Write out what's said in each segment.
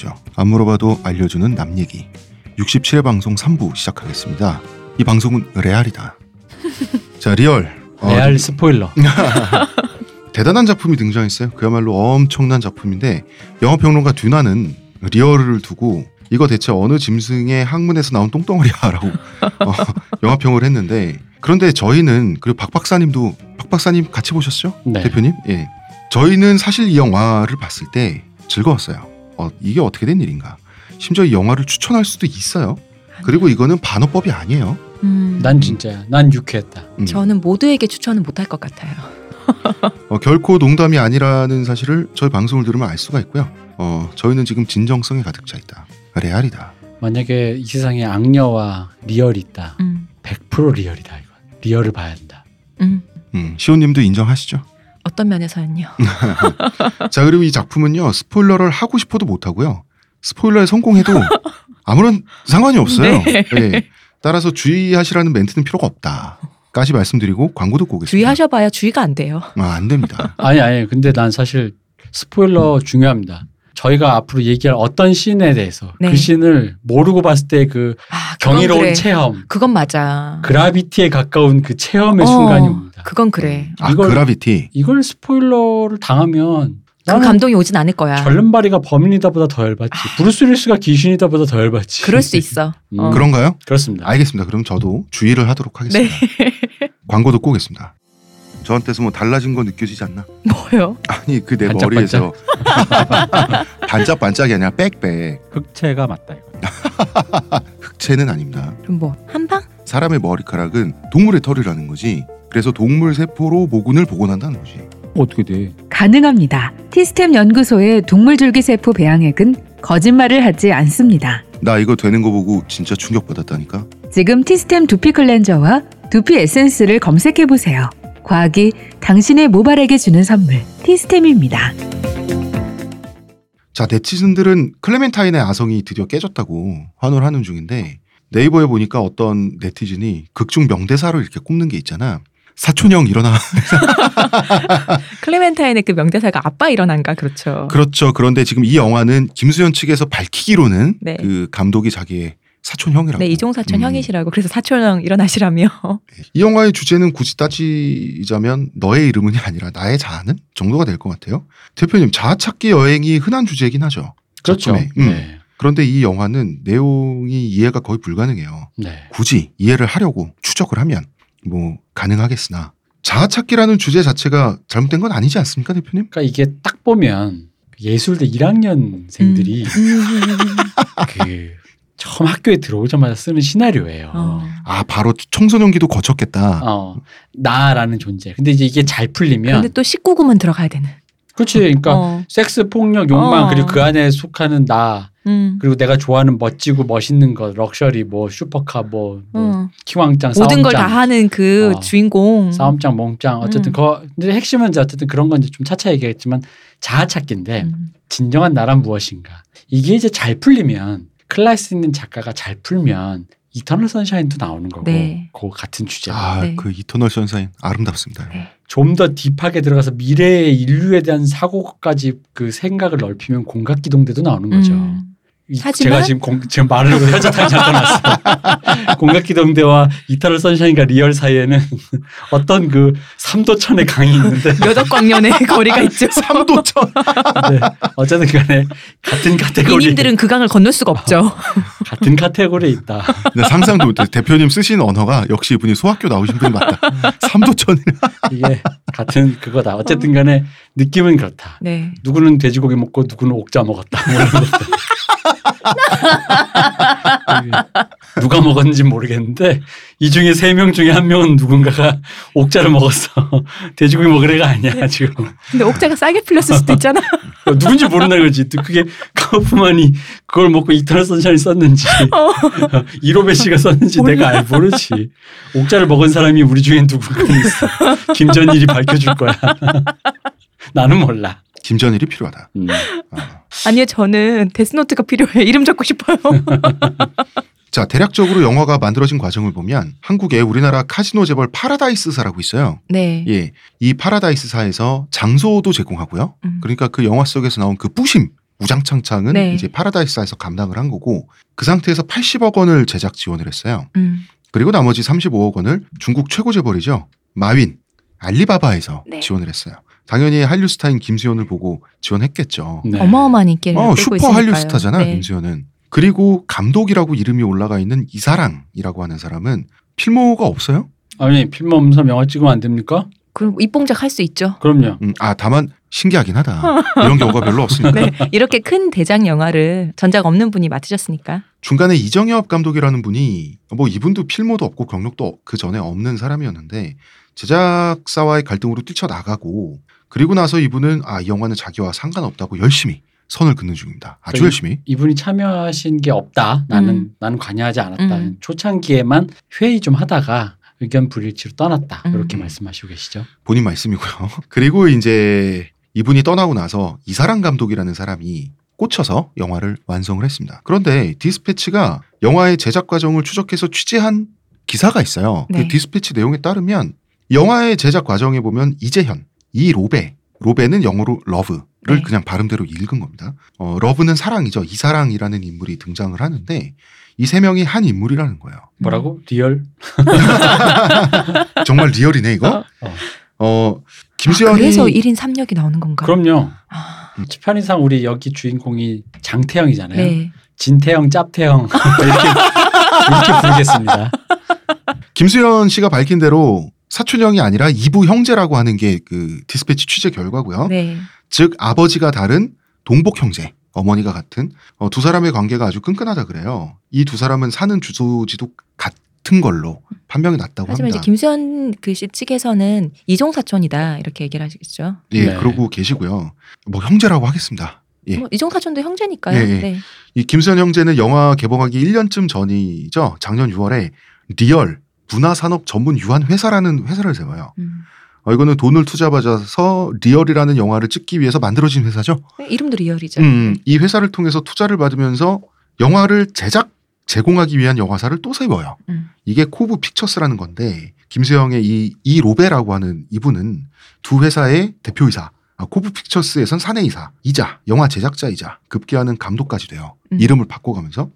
얘기죠. 안 물어봐도 알려주는 남 얘기. 67회 방송 3부 시작하겠습니다. 이 방송은 레알이다. 자, 리얼. 어, 레알 스포일러. 대단한 작품이 등장했어요. 그야말로 엄청난 작품인데 영화 평론가 듀나는 리얼을 두고 이거 대체 어느 짐승의 학문에서 나온 똥덩어리야라고 어, 영화 평을 했는데 그런데 저희는 그리고 박 박사님도 박 박사님 같이 보셨죠? 네. 대표님? 예. 저희는 사실 이 영화를 봤을 때 즐거웠어요. 어, 이게 어떻게 된 일인가? 심지어 이 영화를 추천할 수도 있어요. 그리고 이거는 반어법이 아니에요. 음, 난 진짜야. 난 유쾌했다. 음. 저는 모두에게 추천은 못할 것 같아요. 어, 결코 농담이 아니라는 사실을 저희 방송을 들으면 알 수가 있고요. 어, 저희는 지금 진정성에 가득 차 있다. 레알이다. 만약에 이 세상에 악녀와 리얼이 있다. 음, 100% 리얼이다 이건. 리얼을 봐야 한다. 음, 음, 시온님도 인정하시죠? 어떤 면에서는요? 자 그리고 이 작품은요 스포일러를 하고 싶어도 못 하고요. 스포일러에 성공해도 아무런 상관이 없어요. 네. 예. 따라서 주의하시라는 멘트는 필요가 없다.까지 말씀드리고 광고 듣고 오겠습니다. 주의하셔봐야 주의가 안 돼요. 아, 안 됩니다. 아니 아니. 근데 난 사실 스포일러 중요합니다. 저희가 앞으로 얘기할 어떤 씬에 대해서 네. 그 씬을 모르고 봤을 때그 아, 경이로운 그래. 체험, 그건 맞아. 그라비티에 가까운 그 체험의 어, 순간이. 그건 그래. 아 이걸- 그라비티. 이걸 스포일러를 당하면 그 나는 감동이 오진 않을 거야. 절름발이가 범인이다보다 더 열받지. 브루스 윌리스가 귀신이다보다 더 열받지. 그럴 수 있어. 음. 어. 그런가요? 그렇습니다. 알겠습니다. 그럼 저도 주의를 하도록 하겠습니다. 네. 광고 듣고 오겠습니다. 저한테서 뭐 달라진 거 느껴지지 않나? 뭐요? 아니 그 내? 머리에서 반짝반짝이 아니라 빽빽 흑채가 맞다 이거. 흑채는 아닙니다. 그럼 뭐 한방? 사람의 머리카락은 동물의 털이라는 거지. 그래서 동물 세포로 모근을 복원한다는 거지. 어떻게 돼? 가능합니다. 티스템 연구소의 동물 줄기 세포 배양액은 거짓말을 하지 않습니다. 나 이거 되는 거 보고 진짜 충격받았다니까. 지금 티스템 두피 클렌저와 두피 에센스를 검색해 보세요. 과학이 당신의 모발에게 주는 선물 티스템입니다. 자, 네티즌들은 클레멘타인의 아성이 드디어 깨졌다고 환호를 하는 중인데 네이버에 보니까 어떤 네티즌이 극중 명대사를 이렇게 꼽는 게 있잖아. 사촌형 일어나. 클레멘타인의 그 명대사가 아빠 일어난가 그렇죠. 그렇죠. 그런데 지금 이 영화는 김수현 측에서 밝히기로는 네. 그 감독이 자기의 사촌형이라고. 네 이종 사촌 음. 형이시라고 그래서 사촌형 일어나시라며. 이 영화의 주제는 굳이 따지자면 너의 이름은이 아니라 나의 자아는 정도가 될 것 같아요. 대표님 자아 찾기 여행이 흔한 주제이긴 하죠. 그렇죠. 음. 네. 그런데 이 영화는 내용이 이해가 거의 불가능해요. 네. 굳이 이해를 하려고 추적을 하면 뭐 가능하겠으나 자아 찾기라는 주제 자체가 잘못된 건 아니지 않습니까, 대표님? 그러니까 이게 딱 보면 예술대 1학년생들이 음. 그 처음 학교에 들어오자마자 쓰는 시나리오예요. 어. 아 바로 청소년기도 거쳤겠다. 어, 나라는 존재. 근데 이제 이게 잘 풀리면 근데 또 19금은 들어가야 되는. 그렇지. 그러니까 어. 섹스, 폭력, 욕망 어. 그리고 그 안에 속하는 나 음. 그리고 내가 좋아하는 멋지고 멋있는 것, 럭셔리, 뭐 슈퍼카, 뭐, 뭐 어. 킹왕짱, 모든 걸 다 하는 그 어. 주인공. 싸움짱, 몸짱 어쨌든 음. 그 근데 핵심은 이제 어쨌든 그런 건 이제 좀 차차 얘기했지만 자아 찾기인데 음. 진정한 나란 무엇인가 이게 이제 잘 풀리면 클래스 있는 작가가 잘 풀면 이터널 선샤인도 나오는 거고 네. 그 같은 주제 아, 네. 그 이터널 선샤인 아름답습니다. 네. 좀 더 deep하게 들어가서 미래의 인류에 대한 사고까지 그 생각을 넓히면 공각 기동대도 나오는 거죠. 음. 이- 하지만- 제가 지금 공, 지금 말을 혈자탕 잠깐 났어. 공각기동대와 이터널 선샤인과 리얼 사이에는 어떤 그 삼도천의 강이 있는데 몇 억 광년의 거리가 있죠. 삼도천. 네. 어쨌든 간에 같은 카테고리 이님들은 그 강을 건널 수가 없죠. 같은 카테고리에 있다. 네, 상상도 못해. 대표님 쓰신 언어가 역시 이분이 소학교 나오신 분 맞다. 삼도천이라. 이게 같은 그거다. 어쨌든 간에 느낌은 그렇다. 네. 누구는 돼지고기 먹고 누구는 옥자 먹었다. 뭐 이런. 누가 먹었는지 모르겠는데 이 중에 세 명 중에 한 명은 누군가가 옥자를 먹었어. 돼지고기 먹을 애가 아니야 지금. 근데 옥자가 싸게 풀렸을 수도 있잖아. 어, 누군지 모른다는 거지. 또 그게 카우프만이 그걸 먹고 이터널 선샤인 썼는지 이로베 씨가 썼는지 내가 알 모르지. 옥자를 먹은 사람이 우리 중엔 누군가 있어. 김전일이 밝혀줄 거야. 나는 몰라. 김전일이 필요하다. 음. 아. 아니요, 저는 데스노트가 필요해. 이름 적고 싶어요. 자, 대략적으로 영화가 만들어진 과정을 보면 한국에 우리나라 카지노 재벌 파라다이스사라고 있어요. 네. 예. 이 파라다이스사에서 장소도 제공하고요. 음. 그러니까 그 영화 속에서 나온 그 뿌심 우장창창은 네. 이제 파라다이스에서 감당을 한 거고 그 상태에서 80억 원을 제작 지원을 했어요. 음. 그리고 나머지 35억 원을 중국 최고 재벌이죠. 마윈, 알리바바에서 네. 지원을 했어요. 당연히 한류 스타인 김수현을 보고 지원했겠죠. 네. 어마어마한 인기를 어, 끌고 슈퍼 있으니까요. 한류 스타잖아, 네. 김수현은. 그리고 감독이라고 이름이 올라가 있는 이사랑이라고 하는 사람은 필모가 없어요? 아니 필름 없으면 영화 찍으면 안 됩니까? 그럼 입봉작 할 수 있죠. 그럼요. 음, 아, 다만 신기하긴 하다. 이런 경우가 별로 없으니까. 네, 이렇게 큰 대작 영화를 전작 없는 분이 맡으셨으니까. 중간에 이정엽 감독이라는 분이 뭐 이분도 필모도 없고 경력도 그 전에 없는 사람이었는데 제작사와의 갈등으로 뛰쳐나가고 그리고 나서 이분은 아 이 영화는 자기와 상관없다고 열심히 선을 긋는 중입니다. 아주 그러니까 열심히. 이분이 참여하신 게 없다. 나는 음. 나는 관여하지 않았다. 음. 초창기에만 회의 좀 하다가 의견 불일치로 떠났다. 음. 이렇게 말씀하시고 계시죠. 본인 말씀이고요. 그리고 이제 이분이 떠나고 나서 이사람 감독이라는 사람이 꽂혀서 영화를 완성을 했습니다. 그런데 디스패치가 영화의 제작 과정을 추적해서 취재한 기사가 있어요. 네. 그 디스패치 내용에 따르면 영화의 제작 과정에 보면 이재현, 이 로베, 로베는 영어로 love를 네. 그냥 발음대로 읽은 겁니다. 어, love는 사랑이죠. 이사랑이라는 인물이 등장을 하는데 이 세 명이 한 인물이라는 거예요. 뭐라고? Real? 정말 real이네 이거. 어. 어, 아, 김수현이 그래서 1인 3역이 나오는 건가? 그럼요. 아, 편의상 우리 여기 주인공이 장태영이잖아요. 네. 진태영, 짭태영 이렇게 이렇게 부르겠습니다. 김수현 씨가 밝힌 대로 사촌형이 아니라 이부 형제라고 하는 게 그 디스패치 취재 결과고요. 네. 즉 아버지가 다른 동복 형제, 어머니가 같은 어, 두 사람의 관계가 아주 끈끈하다 그래요. 이 두 사람은 사는 주소지도 같은 걸로 판명이 났다고 하지만 이제 합니다. 김수현 그씨 측에서는 이종 사촌이다 이렇게 얘기를 하시겠죠. 예, 네. 그러고 계시고요. 뭐 형제라고 하겠습니다. 예. 뭐 이종 사촌도 형제니까요. 예, 예. 네. 이 김수현 형제는 영화 개봉하기 1년쯤 전이죠. 작년 6월에 리얼 문화산업 전문 유한 회사라는 회사를 세워요. 음. 어, 이거는 돈을 투자받아서 리얼이라는 영화를 찍기 위해서 만들어진 회사죠. 이름도 리얼이죠. 음, 이 회사를 통해서 투자를 받으면서 영화를 제작 제공하기 위한 영화사를 또 세워요. 음. 이게 코브 픽처스라는 건데 김수영의 이, 이 로베라고 하는 이분은 두 회사의 대표이사, 아, 코브 픽처스에선 사내이사 이자 영화 제작자이자 급기야는 감독까지 돼요. 음. 이름을 바꿔가면서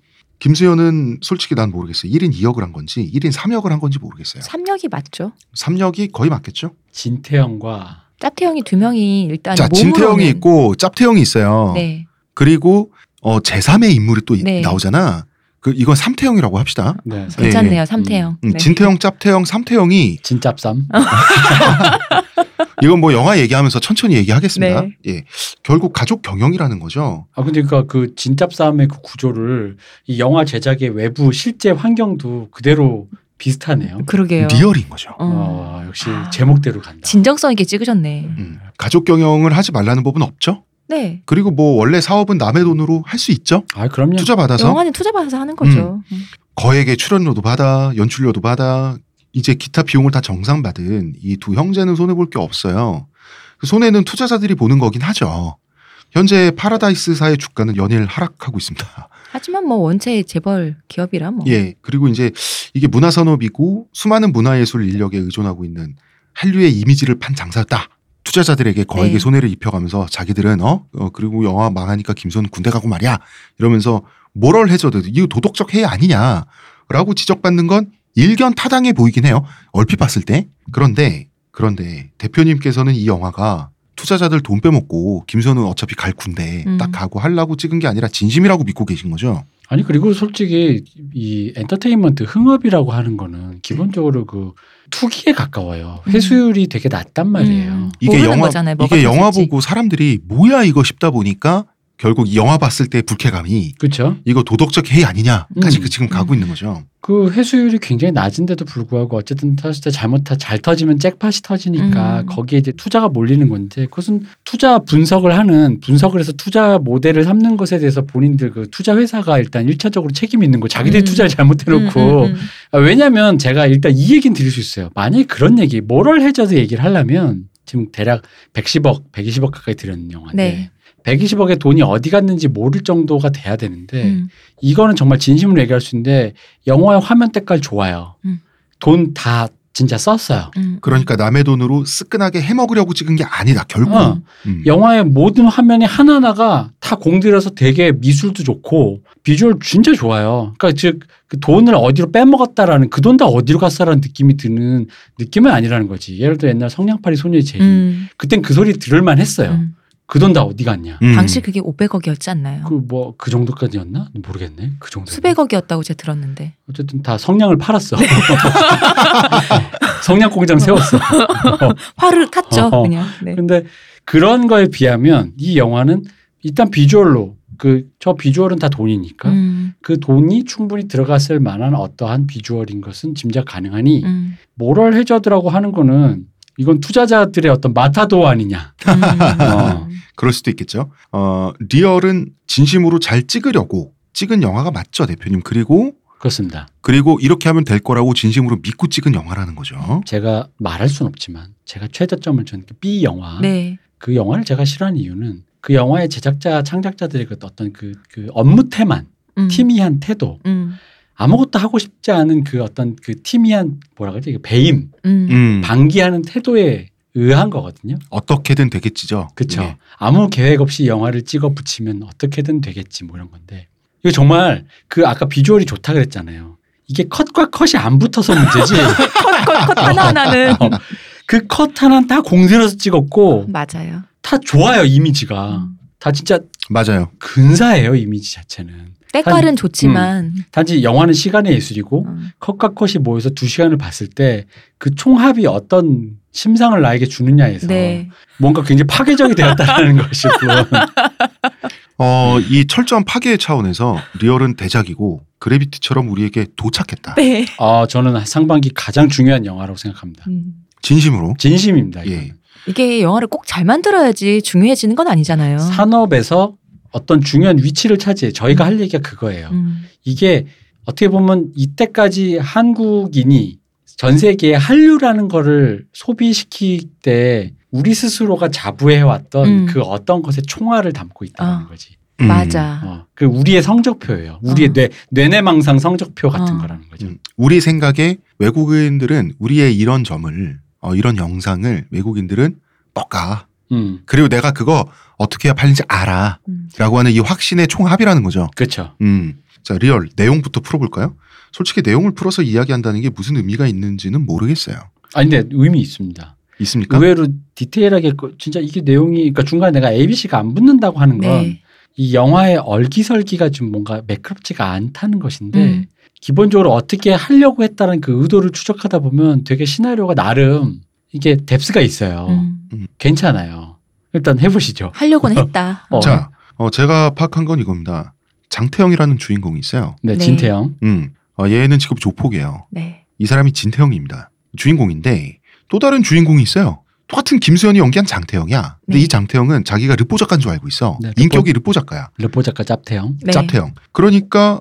김수현은 솔직히 난 모르겠어요. 1인 2역을 한 건지 1인 3역을 한 건지 모르겠어요. 3역이 맞죠. 3역이 거의 맞겠죠? 진태영과 짭태형이 두 명이 일단 자, 몸으로는- 진태형이 있고 짭태형이 있어요. 네. 그리고 어 제3의 인물이 또 이- 네. 나오잖아. 그 이건 삼태형이라고 합시다. 네, 괜찮네요. 예. 삼태형. 음, 네. 진태형, 짭태형, 삼태형이 진짭쌈. 이건 뭐 영화 얘기하면서 천천히 얘기하겠습니다. 네. 예. 결국 가족 경영이라는 거죠. 아 근데 그러니까 그 진짭쌈의 그 구조를 이 영화 제작의 외부 실제 환경도 그대로 비슷하네요. 그러게요. 리얼인 거죠. 어. 어, 역시 아. 제목대로 간다. 진정성 있게 찍으셨네. 음. 가족 경영을 하지 말라는 법은 없죠. 네. 그리고 뭐 원래 사업은 남의 돈으로 할 수 있죠. 아 그럼요. 투자 받아서 영화는 투자 받아서 하는 거죠. 음. 거액의 출연료도 받아, 연출료도 받아, 이제 기타 비용을 다 정상 받은 이 두 형제는 손해 볼 게 없어요. 그 손해는 투자자들이 보는 거긴 하죠. 현재 파라다이스사의 주가는 연일 하락하고 있습니다. 하지만 뭐 원체 재벌 기업이라 뭐. 예. 그리고 이제 이게 문화산업이고 수많은 문화예술 인력에 의존하고 있는 한류의 이미지를 판 장사였다. 투자자들에게 거액의 네. 손해를 입혀가면서 자기들은 어? 어, 그리고 영화 망하니까 김선 군대 가고 말이야 이러면서 모럴 해저드 이거 도덕적 해이 아니냐라고 지적받는 건 일견 타당해 보이긴 해요 얼핏 봤을 때 그런데 그런데 대표님께서는 이 영화가 투자자들 돈 빼먹고 김선은 어차피 갈 군대 음. 딱 가고 하려고 찍은 게 아니라 진심이라고 믿고 계신 거죠. 아니 그리고 솔직히 이 엔터테인먼트 흥업이라고 하는 거는 기본적으로 그 투기에 가까워요. 음. 회수율이 되게 낮단 말이에요. 음. 이게 영화 거잖아요, 이게 영화. 보고 사람들이 뭐야 이거 싶다 보니까 결국 이 영화 봤을 때 불쾌감이 그렇죠. 이거 도덕적 해이 아니냐까지 음. 그 지금 가고 음. 있는 거죠. 그 회수율이 굉장히 낮은데도 불구하고 어쨌든 터질 때 잘못 타- 잘 터지면 잭팟이 터지니까 음. 거기에 이제 투자가 몰리는 건데 그것은 투자 분석을 하는 분석을 해서 투자 모델을 삼는 것에 대해서 본인들 그 투자 회사가 일단 일차적으로 책임이 있는 거 자기들이 음. 투자를 잘못해놓고 음, 음, 음. 아, 왜냐하면 제가 일단 이 얘기는 드릴 수 있어요. 만약에 그런 얘기 모럴 해저드 얘기를 하려면 지금 대략 110억, 120억 가까이 들었는 영화인데 네. 120억의 돈이 어디 갔는지 모를 정도가 돼야 되는데 음. 이거는 정말 진심으로 얘기할 수 있는데 영화의 화면 때깔 좋아요. 음. 돈다 진짜 썼어요. 음. 그러니까 남의 돈으로 쓰끈하게 해먹으려고 찍은 게 아니다 결국. 어. 음. 영화의 모든 화면이 하나하나가 다 공들여서 되게 미술도 좋고 비주얼 진짜 좋아요. 그러니까 즉 그 돈을 어디로 빼먹었다라는 그 돈 다 어디로 갔어라는 느낌이 드는 느낌은 아니라는 거지. 예를 들어 옛날 성냥팔이 소녀의 제리. 음. 그땐 그 소리 들을만 했어요. 음. 그돈 다 어디 갔냐. 음. 당시 그게 500억이었지 않나요? 그 뭐 그 정도까지였나? 모르겠네. 그 정도. 수백억이었다고 제가 들었는데. 어쨌든 다 성냥을 팔았어. 성냥 공장 세웠어. 화를 탔죠, 어. 그냥. 네. 근데 그런 거에 비하면 이 영화는 일단 비주얼로 그 저 비주얼은 다 돈이니까 음, 그 돈이 충분히 들어갔을 만한 어떠한 비주얼인 것은 짐작 가능하니 음, 모럴 해저드라고 하는 거는 이건 투자자들의 어떤 마타도어 아니냐. 음. 어. 그럴 수도 있겠죠. 어, 리얼은 진심으로 잘 찍으려고 찍은 영화가 맞죠, 대표님. 그리고 그렇습니다. 그리고 이렇게 하면 될 거라고 진심으로 믿고 찍은 영화라는 거죠. 제가 말할 수는 없지만 제가 최저점을 준 B 영화 네. 그 영화를 제가 싫어하는 이유는 그 영화의 제작자 창작자들의 그 어떤 그, 그 업무 태만 음. 티미한 태도 음, 아무것도 하고 싶지 않은 그 어떤 그 티미한 뭐라 그러지 그 배임 음. 음, 방기하는 태도에 의한 거거든요. 어떻게든 되겠지죠. 그렇죠. 예. 아무 계획 없이 영화를 찍어 붙이면 어떻게든 되겠지 뭐 이런 건데 이거 정말 그 아까 비주얼이 좋다 그랬잖아요. 이게 컷과 컷이 안 붙어서 문제지. 컷, 컷, 컷 하나 하나는. 어, 그컷 하나는 다 공들여서 찍었고 맞아요. 다 좋아요 이미지가 음. 다 진짜 맞아요. 근사해요 이미지 자체는. 때깔은 좋지만. 단지 영화는 시간의 예술이고 음. 컷과 컷이 모여서 두 시간을 봤을 때 그 총합이 어떤 심상을 나에게 주느냐에서 네. 뭔가 굉장히 파괴적이 되었다는 것이고 어, 이 철저한 파괴의 차원에서 리얼은 대작이고 그래비티처럼 우리에게 도착했다. 네. 아 저는 상반기 가장 중요한 영화라고 생각합니다. 음. 진심으로. 진심입니다. 예. 이게 영화를 꼭 잘 만들어야지 중요해지는 건 아니잖아요. 산업에서 어떤 중요한 위치를 차지해 저희가 할 얘기가 그거예요. 음. 이게 어떻게 보면 이때까지 한국인이 전 세계에 한류라는 거를 소비시킬 때 우리 스스로가 자부해왔던 음. 그 어떤 것의 총알을 담고 있다는 어. 거지. 음. 맞아. 어, 그 우리의 성적표예요. 우리의 어. 뇌 뇌내망상 성적표 같은 어. 거라는 거죠. 음. 우리 생각에 외국인들은 우리의 이런 점을 어, 이런 영상을 외국인들은 뻑가. 음, 그리고 내가 그거 어떻게 해야 팔린지 알아. 음. 라고 하는 이 확신의 총합이라는 거죠. 그렇죠. 음. 자, 리얼 내용부터 풀어볼까요? 솔직히 내용을 풀어서 이야기한다는 게 무슨 의미가 있는지는 모르겠어요. 아니 근데 의미 있습니다. 있습니까? 의외로 디테일하게 그- 진짜 이게 내용이 그러니까 중간에 내가 ABC가 안 붙는다고 하는 건이 네. 영화의 얼기설기가 좀 뭔가 매끄럽지가 않다는 것인데 음. 기본적으로 어떻게 하려고 했다는 그 의도를 추적하다 보면 되게 시나리오가 나름 이게 뎁스가 있어요. 음. 괜찮아요. 일단 해보시죠. 하려고는 했다. 어. 자, 어, 제가 파악한 건 이겁니다. 장태영이라는 주인공이 있어요. 네, 네. 진태영. 음. 어, 얘는 직업 조폭이에요. 네. 이 사람이 진태영입니다. 주인공인데 또 다른 주인공이 있어요. 똑같은 김수현이 연기한 장태영이야. 근데 네. 이 장태영은 자기가 르뽀 작가인 줄 알고 있어. 네, 인격이 르뽀 작가야. 르포 작가 짭태영. 네. 짭태영. 그러니까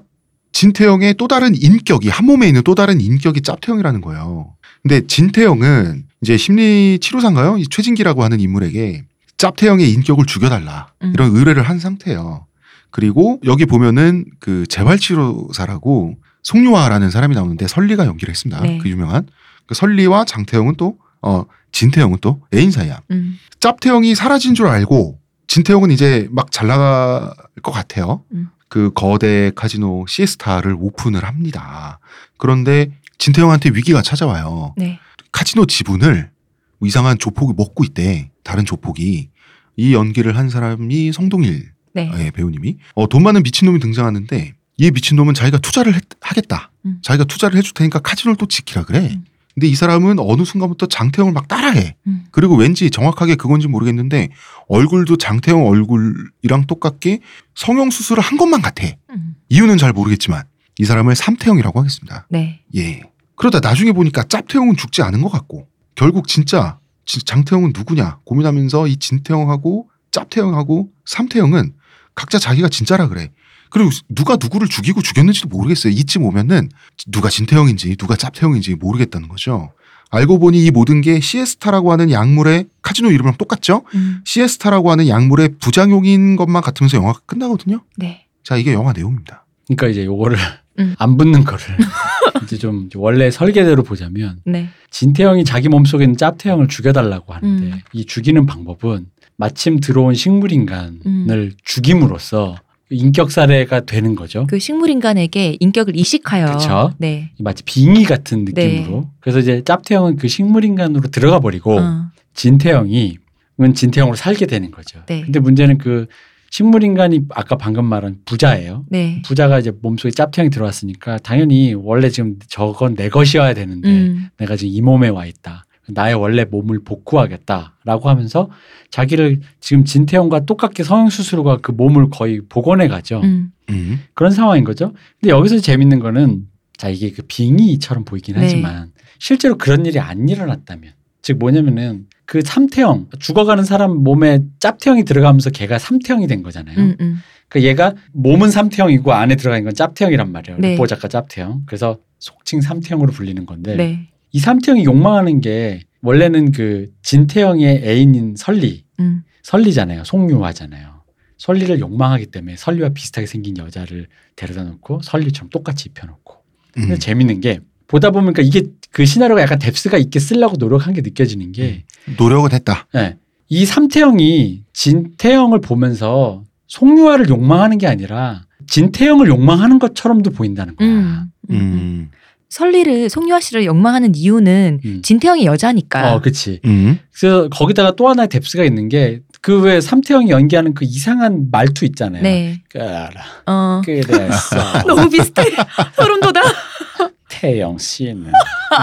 진태영의 또 다른 인격이 한 몸에 있는 또 다른 인격이 짭태영이라는 거예요. 근데 진태영은 이제 심리 치료사인가요? 이 최진기라고 하는 인물에게 짭태영의 인격을 죽여달라 음. 이런 의뢰를 한 상태예요. 그리고 여기 보면은 그 재활치료사라고 송유아라는 사람이 나오는데 설리가 연기를 했습니다. 네. 그 유명한 그 설리와 장태영은 또 어, 진태영은 또 애인 사이야. 음. 짭태영이 사라진 줄 알고 진태영은 이제 막 잘 나갈 것 같아요. 음. 그 거대 카지노 시에스타를 오픈을 합니다. 그런데 진태영한테 위기가 찾아와요. 네. 카지노 지분을 뭐 이상한 조폭이 먹고 있대. 다른 조폭이. 이 연기를 한 사람이 성동일 네. 예, 배우님이 어, 돈 많은 미친놈이 등장하는데 이 미친놈은 자기가 투자를 했- 하겠다. 음. 자기가 투자를 해줄 테니까 카지노를 또 지키라 그래. 음. 근데 이 사람은 어느 순간부터 장태영을 막 따라해. 음. 그리고 왠지 정확하게 그건지 모르겠는데 얼굴도 장태영 얼굴이랑 똑같게 성형 수술을 한 것만 같아. 음. 이유는 잘 모르겠지만 이 사람을 삼태영이라고 하겠습니다. 네. 예. 그러다 나중에 보니까 짭태영은 죽지 않은 것 같고 결국 진짜 진- 장태영은 누구냐 고민하면서 이 진태영하고 짭태영하고 삼태영은 각자 자기가 진짜라 그래. 그리고 누가 누구를 죽이고 죽였는지도 모르겠어요. 이쯤 오면은 누가 진태영인지 누가 짭태영인지 모르겠다는 거죠. 알고 보니 이 모든 게 시에스타라고 하는 약물의 카지노 이름이랑 똑같죠? 음. 시에스타라고 하는 약물의 부작용인 것만 같으면서 영화가 끝나거든요. 네. 자, 이게 영화 내용입니다. 그러니까 이제 요거를 음. 안 붙는 거를 이제 좀 원래 설계대로 보자면 네. 진태형이 자기 몸속에 있는 짭태형을 죽여달라고 하는데 음. 이 죽이는 방법은 마침 들어온 식물인간을 음. 죽임으로써 인격 살해가 되는 거죠. 그 식물 인간에게 인격을 이식하여. 그쵸. 네. 마치 빙의 같은 네. 느낌으로. 그래서 이제 짭태형은 그 식물 인간으로 들어가 버리고 어. 진태형이 은 진태형으로 살게 되는 거죠. 네. 근데 문제는 그 식물인간이 아까 방금 말한 부자예요. 네. 부자가 이제 몸속에 짭태형이 들어왔으니까 당연히 원래 지금 저건 내 것이어야 되는데 음. 내가 지금 이 몸에 와 있다. 나의 원래 몸을 복구하겠다라고 하면서 자기를 지금 진태형과 똑같게 성형수술과 그 몸을 거의 복원해 가죠. 음. 음. 그런 상황인 거죠. 근데 여기서 재밌는 거는 자 이게 그 빙의처럼 보이긴 네. 하지만 실제로 그런 일이 안 일어났다면 즉 뭐냐면은 그 삼태형 죽어가는 사람 몸에 짭태형이 들어가면서 걔가 삼태형이 된 거잖아요. 음. 음. 그 얘가 몸은 삼태형이고 안에 들어가 있는 건 짭태형이란 말이에요. 네. 르포 작가 짭태형. 그래서 속칭 삼태형으로 불리는 건데 네. 이 삼태형이 욕망하는 게 원래는 그 진태형의 애인인 설리, 음. 설리잖아요. 송유화잖아요. 설리를 욕망하기 때문에 설리와 비슷하게 생긴 여자를 데려다 놓고 설리처럼 똑같이 입혀놓고. 근데 음. 재밌는 게 보다 보니까 이게 그 시나리오가 약간 뎁스가 있게 쓰려고 노력한 게 느껴지는 게 노력은 했다. 예. 이 삼태형이 진태형을 보면서 송유화를 욕망하는 게 아니라 진태형을 욕망하는 것처럼도 보인다는 거야. 음. 음. 음. 설리를 송유아 씨를 욕망하는 이유는 음. 진태형이 여자니까. 어, 그치. 음. 그래서 거기다가 또 하나의 뎁스가 있는 게 그 왜 삼태형이 연기하는 그 이상한 말투 있잖아요. 네. 까라, 어. 그랬어. 너무 비슷해. 소름 돋아. 태영 씨는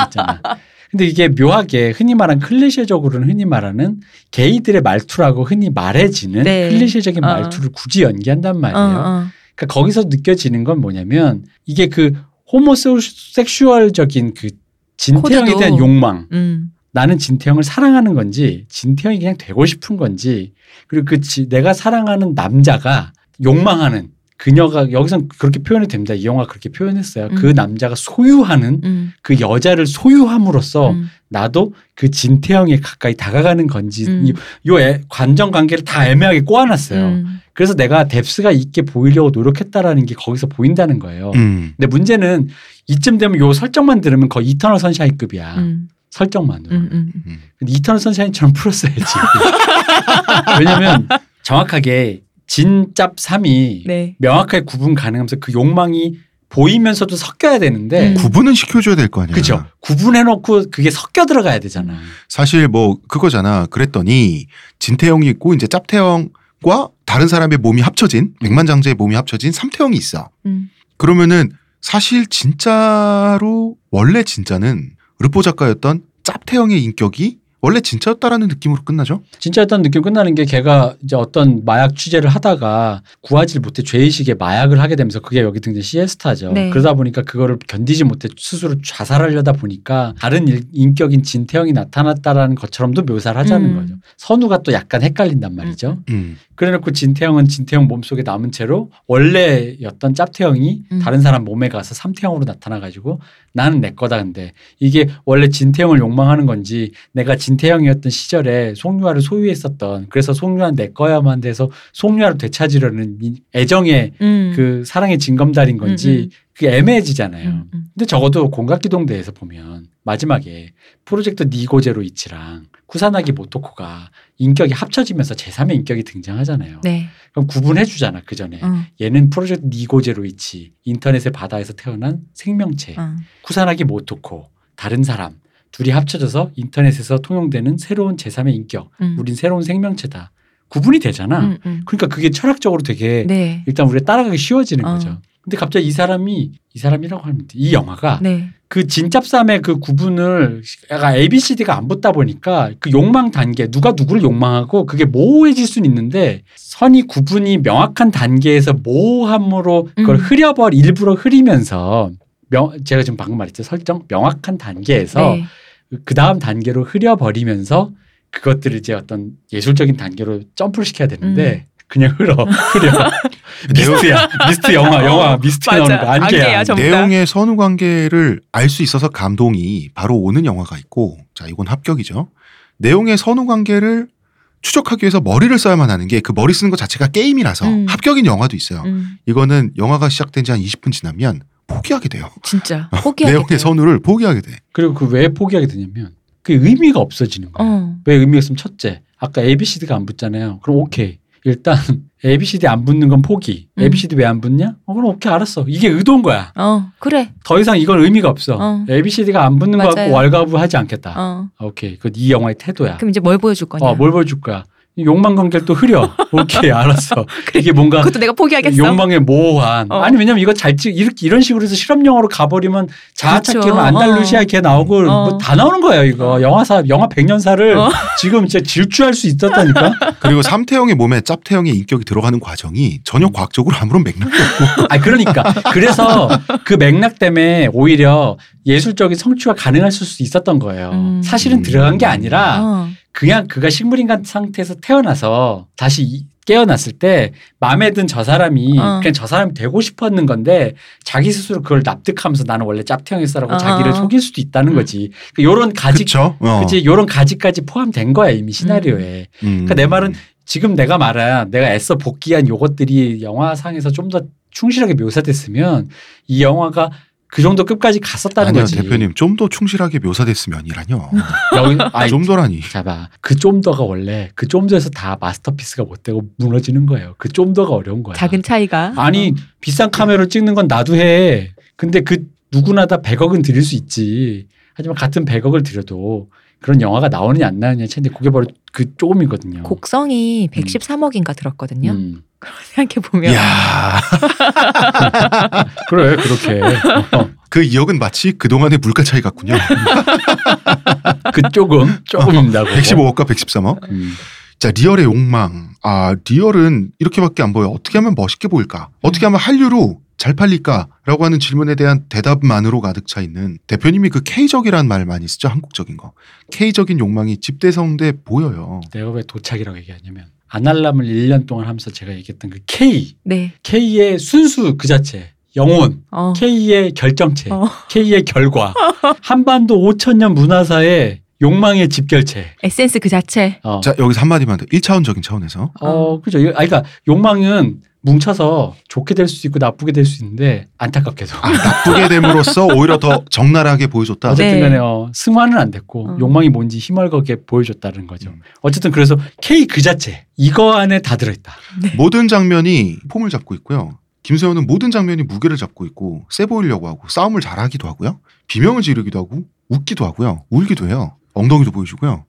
있잖아. 근데 이게 묘하게 흔히 말하는 클리셰적으로는 흔히 말하는 게이들의 말투라고 흔히 말해지는 네. 클리셰적인 어. 말투를 굳이 연기한단 어, 말이에요. 어. 그러니까 거기서 느껴지는 건 뭐냐면 이게 그 호모섹슈얼적인 그 진태형에. 대한 욕망. 음. 나는 진태형을 사랑하는 건지 진태형이 그냥 되고 싶은 건지 그리고 그 지- 내가 사랑하는 남자가 욕망하는 그녀가 여기선 그렇게 표현이 됩니다. 이 영화 그렇게 표현했어요. 그 음. 남자가 소유하는 음. 그 여자를 소유함으로써 음. 나도 그 진태형에 가까이 다가가는 건지 음. 이- 요 애- 감정 관계를 다 애매하게 꼬아놨어요. 음. 그래서 내가 depth가 있게 보이려고 노력했다라는 게 거기서 보인다는 거예요. 음. 근데 문제는 이쯤 되면 요 설정만 들으면 거의 이터널 선샤인급이야. 음. 설정만으로. 음. 음. 음. 근데 이터널 선샤인처럼 풀었어야지. 왜냐면 정확하게 진짭 3이 네. 명확하게 구분 가능하면서 그 욕망이 보이면서도 섞여야 되는데 음. 구분은 시켜줘야 될 거 아니야. 그죠 구분해놓고 그게 섞여 들어가야 되잖아. 사실 뭐 그거잖아. 그랬더니 진태형이 있고 이제 짭태형과 다른 사람의 몸이 합쳐진 백만장자의 몸이 합쳐진 삼태형이 있어. 음. 그러면은 사실 진짜로 원래 진짜는 르포 작가였던 짭태형의 인격이 원래 진짜였다라는 느낌으로 끝나죠. 진짜 어떤 느낌 끝나는 게 걔가 이제 어떤 마약 취재를 하다가 구하지 못해 죄의식에 마약을 하게 되면서 그게 여기 등장 시에스타죠. 네. 그러다 보니까 그거를 견디지 못해 스스로 자살하려다 보니까 다른 일- 인격인 진태형이 나타났다라는 것처럼도 묘사를 하자는 음. 거죠. 선우가 또 약간 헷갈린단 말이죠. 음. 그래놓고 진태형은 진태형 몸속에 남은 채로 원래였던 짭태형이 음. 다른 사람 몸에 가서 삼태형으로 나타나가지고 나는 내 거다 근데 이게 원래 진태형을 욕망하는 건지 내가 진 태형이었던 시절에 송유아를 소유했었던 그래서 송유아 내 거야만 돼서 송유아를 되찾으려는 이 애정의 음. 그 사랑의 징검다리인 건지 음, 음. 그게 애매해지잖아요. 음. 음. 근데 적어도 공각기동대에서 보면 마지막에 프로젝트 니고제로 이치랑 쿠사나기 모토코가 인격이 합쳐지면서 제3의 인격이 등장하잖아요. 네. 그럼 구분해 주잖아 그 전에 어. 얘는 프로젝트 니고제로 이치 인터넷의 바다에서 태어난 생명체 어. 쿠사나기 모토코 다른 사람 둘이 합쳐져서 인터넷에서 통용되는 새로운 제3의 인격 음. 우린 새로운 생명체다 구분이 되잖아. 음. 음. 그러니까 그게 철학적으로 되게 네. 일단 우리가 따라가기 쉬워지는 어. 거죠. 근데 갑자기 이 사람이 이 사람이라고 하면 돼. 이 영화가 네. 그 진짭삼의 그 구분을 약간 A, B, C, D가 안 붙다 보니까 그 욕망 단계 누가 누구를 욕망하고 그게 모호해질 수는 있는데 선이 구분이 명확한 단계에서 모호함으로 그걸 음. 흐려버 일부러 흐리면서 명 제가 지금 방금 말했죠 설정 명확한 단계에서 네. 그 다음 단계로 흐려버리면서 그것들을 이제 어떤 예술적인 단계로 점프를 시켜야 되는데 그냥 흐려 흐려 미스트야 미스트 영화 영화 미스트. 나오는 거 안개야 안개야. 내용의 선후 관계를 알 수 있어서 감동이 바로 오는 영화가 있고 자 이건 합격이죠. 내용의 선후 관계를 추적하기 위해서 머리를 써야만 하는 게 그 머리 쓰는 것 자체가 게임이라서 음. 합격인 영화도 있어요. 음. 이거는 영화가 시작된 지 한 20분 지나면 포기하게 돼요. 진짜 포기하게 내용의 돼요. 선우를 포기하게 돼. 그리고 그 왜 포기하게 되냐면 그 의미가 없어지는 거예요. 어. 왜 의미가 있으면 첫째 아까 A, B, C, D가 안 붙잖아요. 그럼 오케이. 일단 A, B, C, D 안 붙는 건 포기. 음. A, B, C, D 왜 안 붙냐? 어, 그럼 오케이 알았어. 이게 의도인 거야. 어 그래. 더 이상 이건 의미가 없어. 어. A, B, C, D가 안 붙는 거 갖고. 왈가부하지 않겠다. 어. 오케이. 그건 이 영화의 태도야. 그럼 이제 뭘 보여줄 거냐? 어, 뭘 보여줄 거야? 욕망 관계를 또 흐려. 오케이, 알았어. 이게 뭔가 그것도 내가 포기하겠어. 욕망의 모호한. 어. 아니 왜냐면 이거 잘 찍, 이렇게 이런 식으로 해서 실험 영화로 가버리면 자아찾기면 그렇죠. 안달루시아 걔 나오고 어. 뭐다 나오는 거예요 이거 영화사 영화 백년사를 어. 지금 진짜 질주할 수 있었다니까. 그리고 삼태형의 몸에 짭태형의 인격이 들어가는 과정이 전혀 과학적으로 아무런 맥락도 없고 아 그러니까 그래서 그 맥락 때문에 오히려 예술적인 성취가 가능할 수 있었던 거예요. 음. 사실은 들어간 게 아니라 어. 그냥 그가 식물인간 상태에서 태어나서 다시 이- 깨어났을 때 마음에 든 저 사람이 어. 그냥 저 사람이 되고 싶었는 건데 자기 스스로 그걸 납득하면서 나는 원래 짭태형이었어라고 어. 자기를 속일 수도 있다는 음. 거지. 그 요런 가지 그쵸? 어. 그치 요런 가지까지 포함된 거야 이미 시나리오에. 음. 그러니까 내 말은 지금 내가 말한 내가 애써 복귀한 요것들이 영화상에서 좀 더 충실하게 묘사됐으면 이 영화가 그 정도 끝까지 갔었다는 아니요 거지. 대표님 좀 더 충실하게 묘사됐으면이라뇨. 좀 더라니. 자봐. 그좀 더가 원래 그 좀 더에서 다 마스터피스가 못 되고 무너지는 거예요. 그 좀 더가 어려운 거야. 작은 차이가. 아니 비싼 카메라로 찍는 건 나도 해. 근데 그 누구나 다 100억은 들일 수 있지. 하지만 같은 100억을 들여도 그런 영화가 나오느냐 안 나오느냐 차인데 그게 바로 그 조금이거든요. 곡성이 113억인가 들었거든요. 음. 생각해 보면. 이야 그래 그렇게 어, 그 2억은 마치 그동안의 물가 차이 같군요. 그 조금 조금입니다. 그거. 115억과 113억. 음. 자 리얼의 욕망. 아 리얼은 이렇게밖에 안 보여. 어떻게 하면 멋있게 보일까? 어떻게 하면 한류로 잘 팔릴까라고 하는 질문에 대한 대답만으로 가득 차 있는 대표님이 그 K적이라는 말 많이 쓰죠 한국적인 거 K적인 욕망이 집대성돼 보여요. 내가 왜 도착이라고 얘기하냐면 아날람을 1년 동안 하면서 제가 얘기했던 그 K 네. K의 순수 그 자체 영혼 어. K의 결정체 어. K의 결과 한반도 5천 년 문화사의 욕망의 집결체 에센스 그 자체. 어, 자 여기서 한마디만 더 1차원적인 차원에서 어 그죠 아 그러니까 욕망은 뭉쳐서 좋게 될 수도 있고 나쁘게 될 수 있는데 안타깝게도 아, 나쁘게 됨으로써 오히려 더 적나라하게 보여줬다. 어쨌든 네. 간에 어, 승화는 안 됐고 어. 욕망이 뭔지 희멀겋게 보여줬다는 거죠. 음. 어쨌든 그래서 K 그 자체 이거 안에 다 들어있다. 모든 장면이 폼을 잡고 있고요. 김세호는 모든 장면이 무게를 잡고 있고 세 보이려고 하고 싸움을 잘하기도 하고요. 비명을 지르기도 하고 웃기도 하고요. 울기도 해요. 엉덩이도 보여주고요.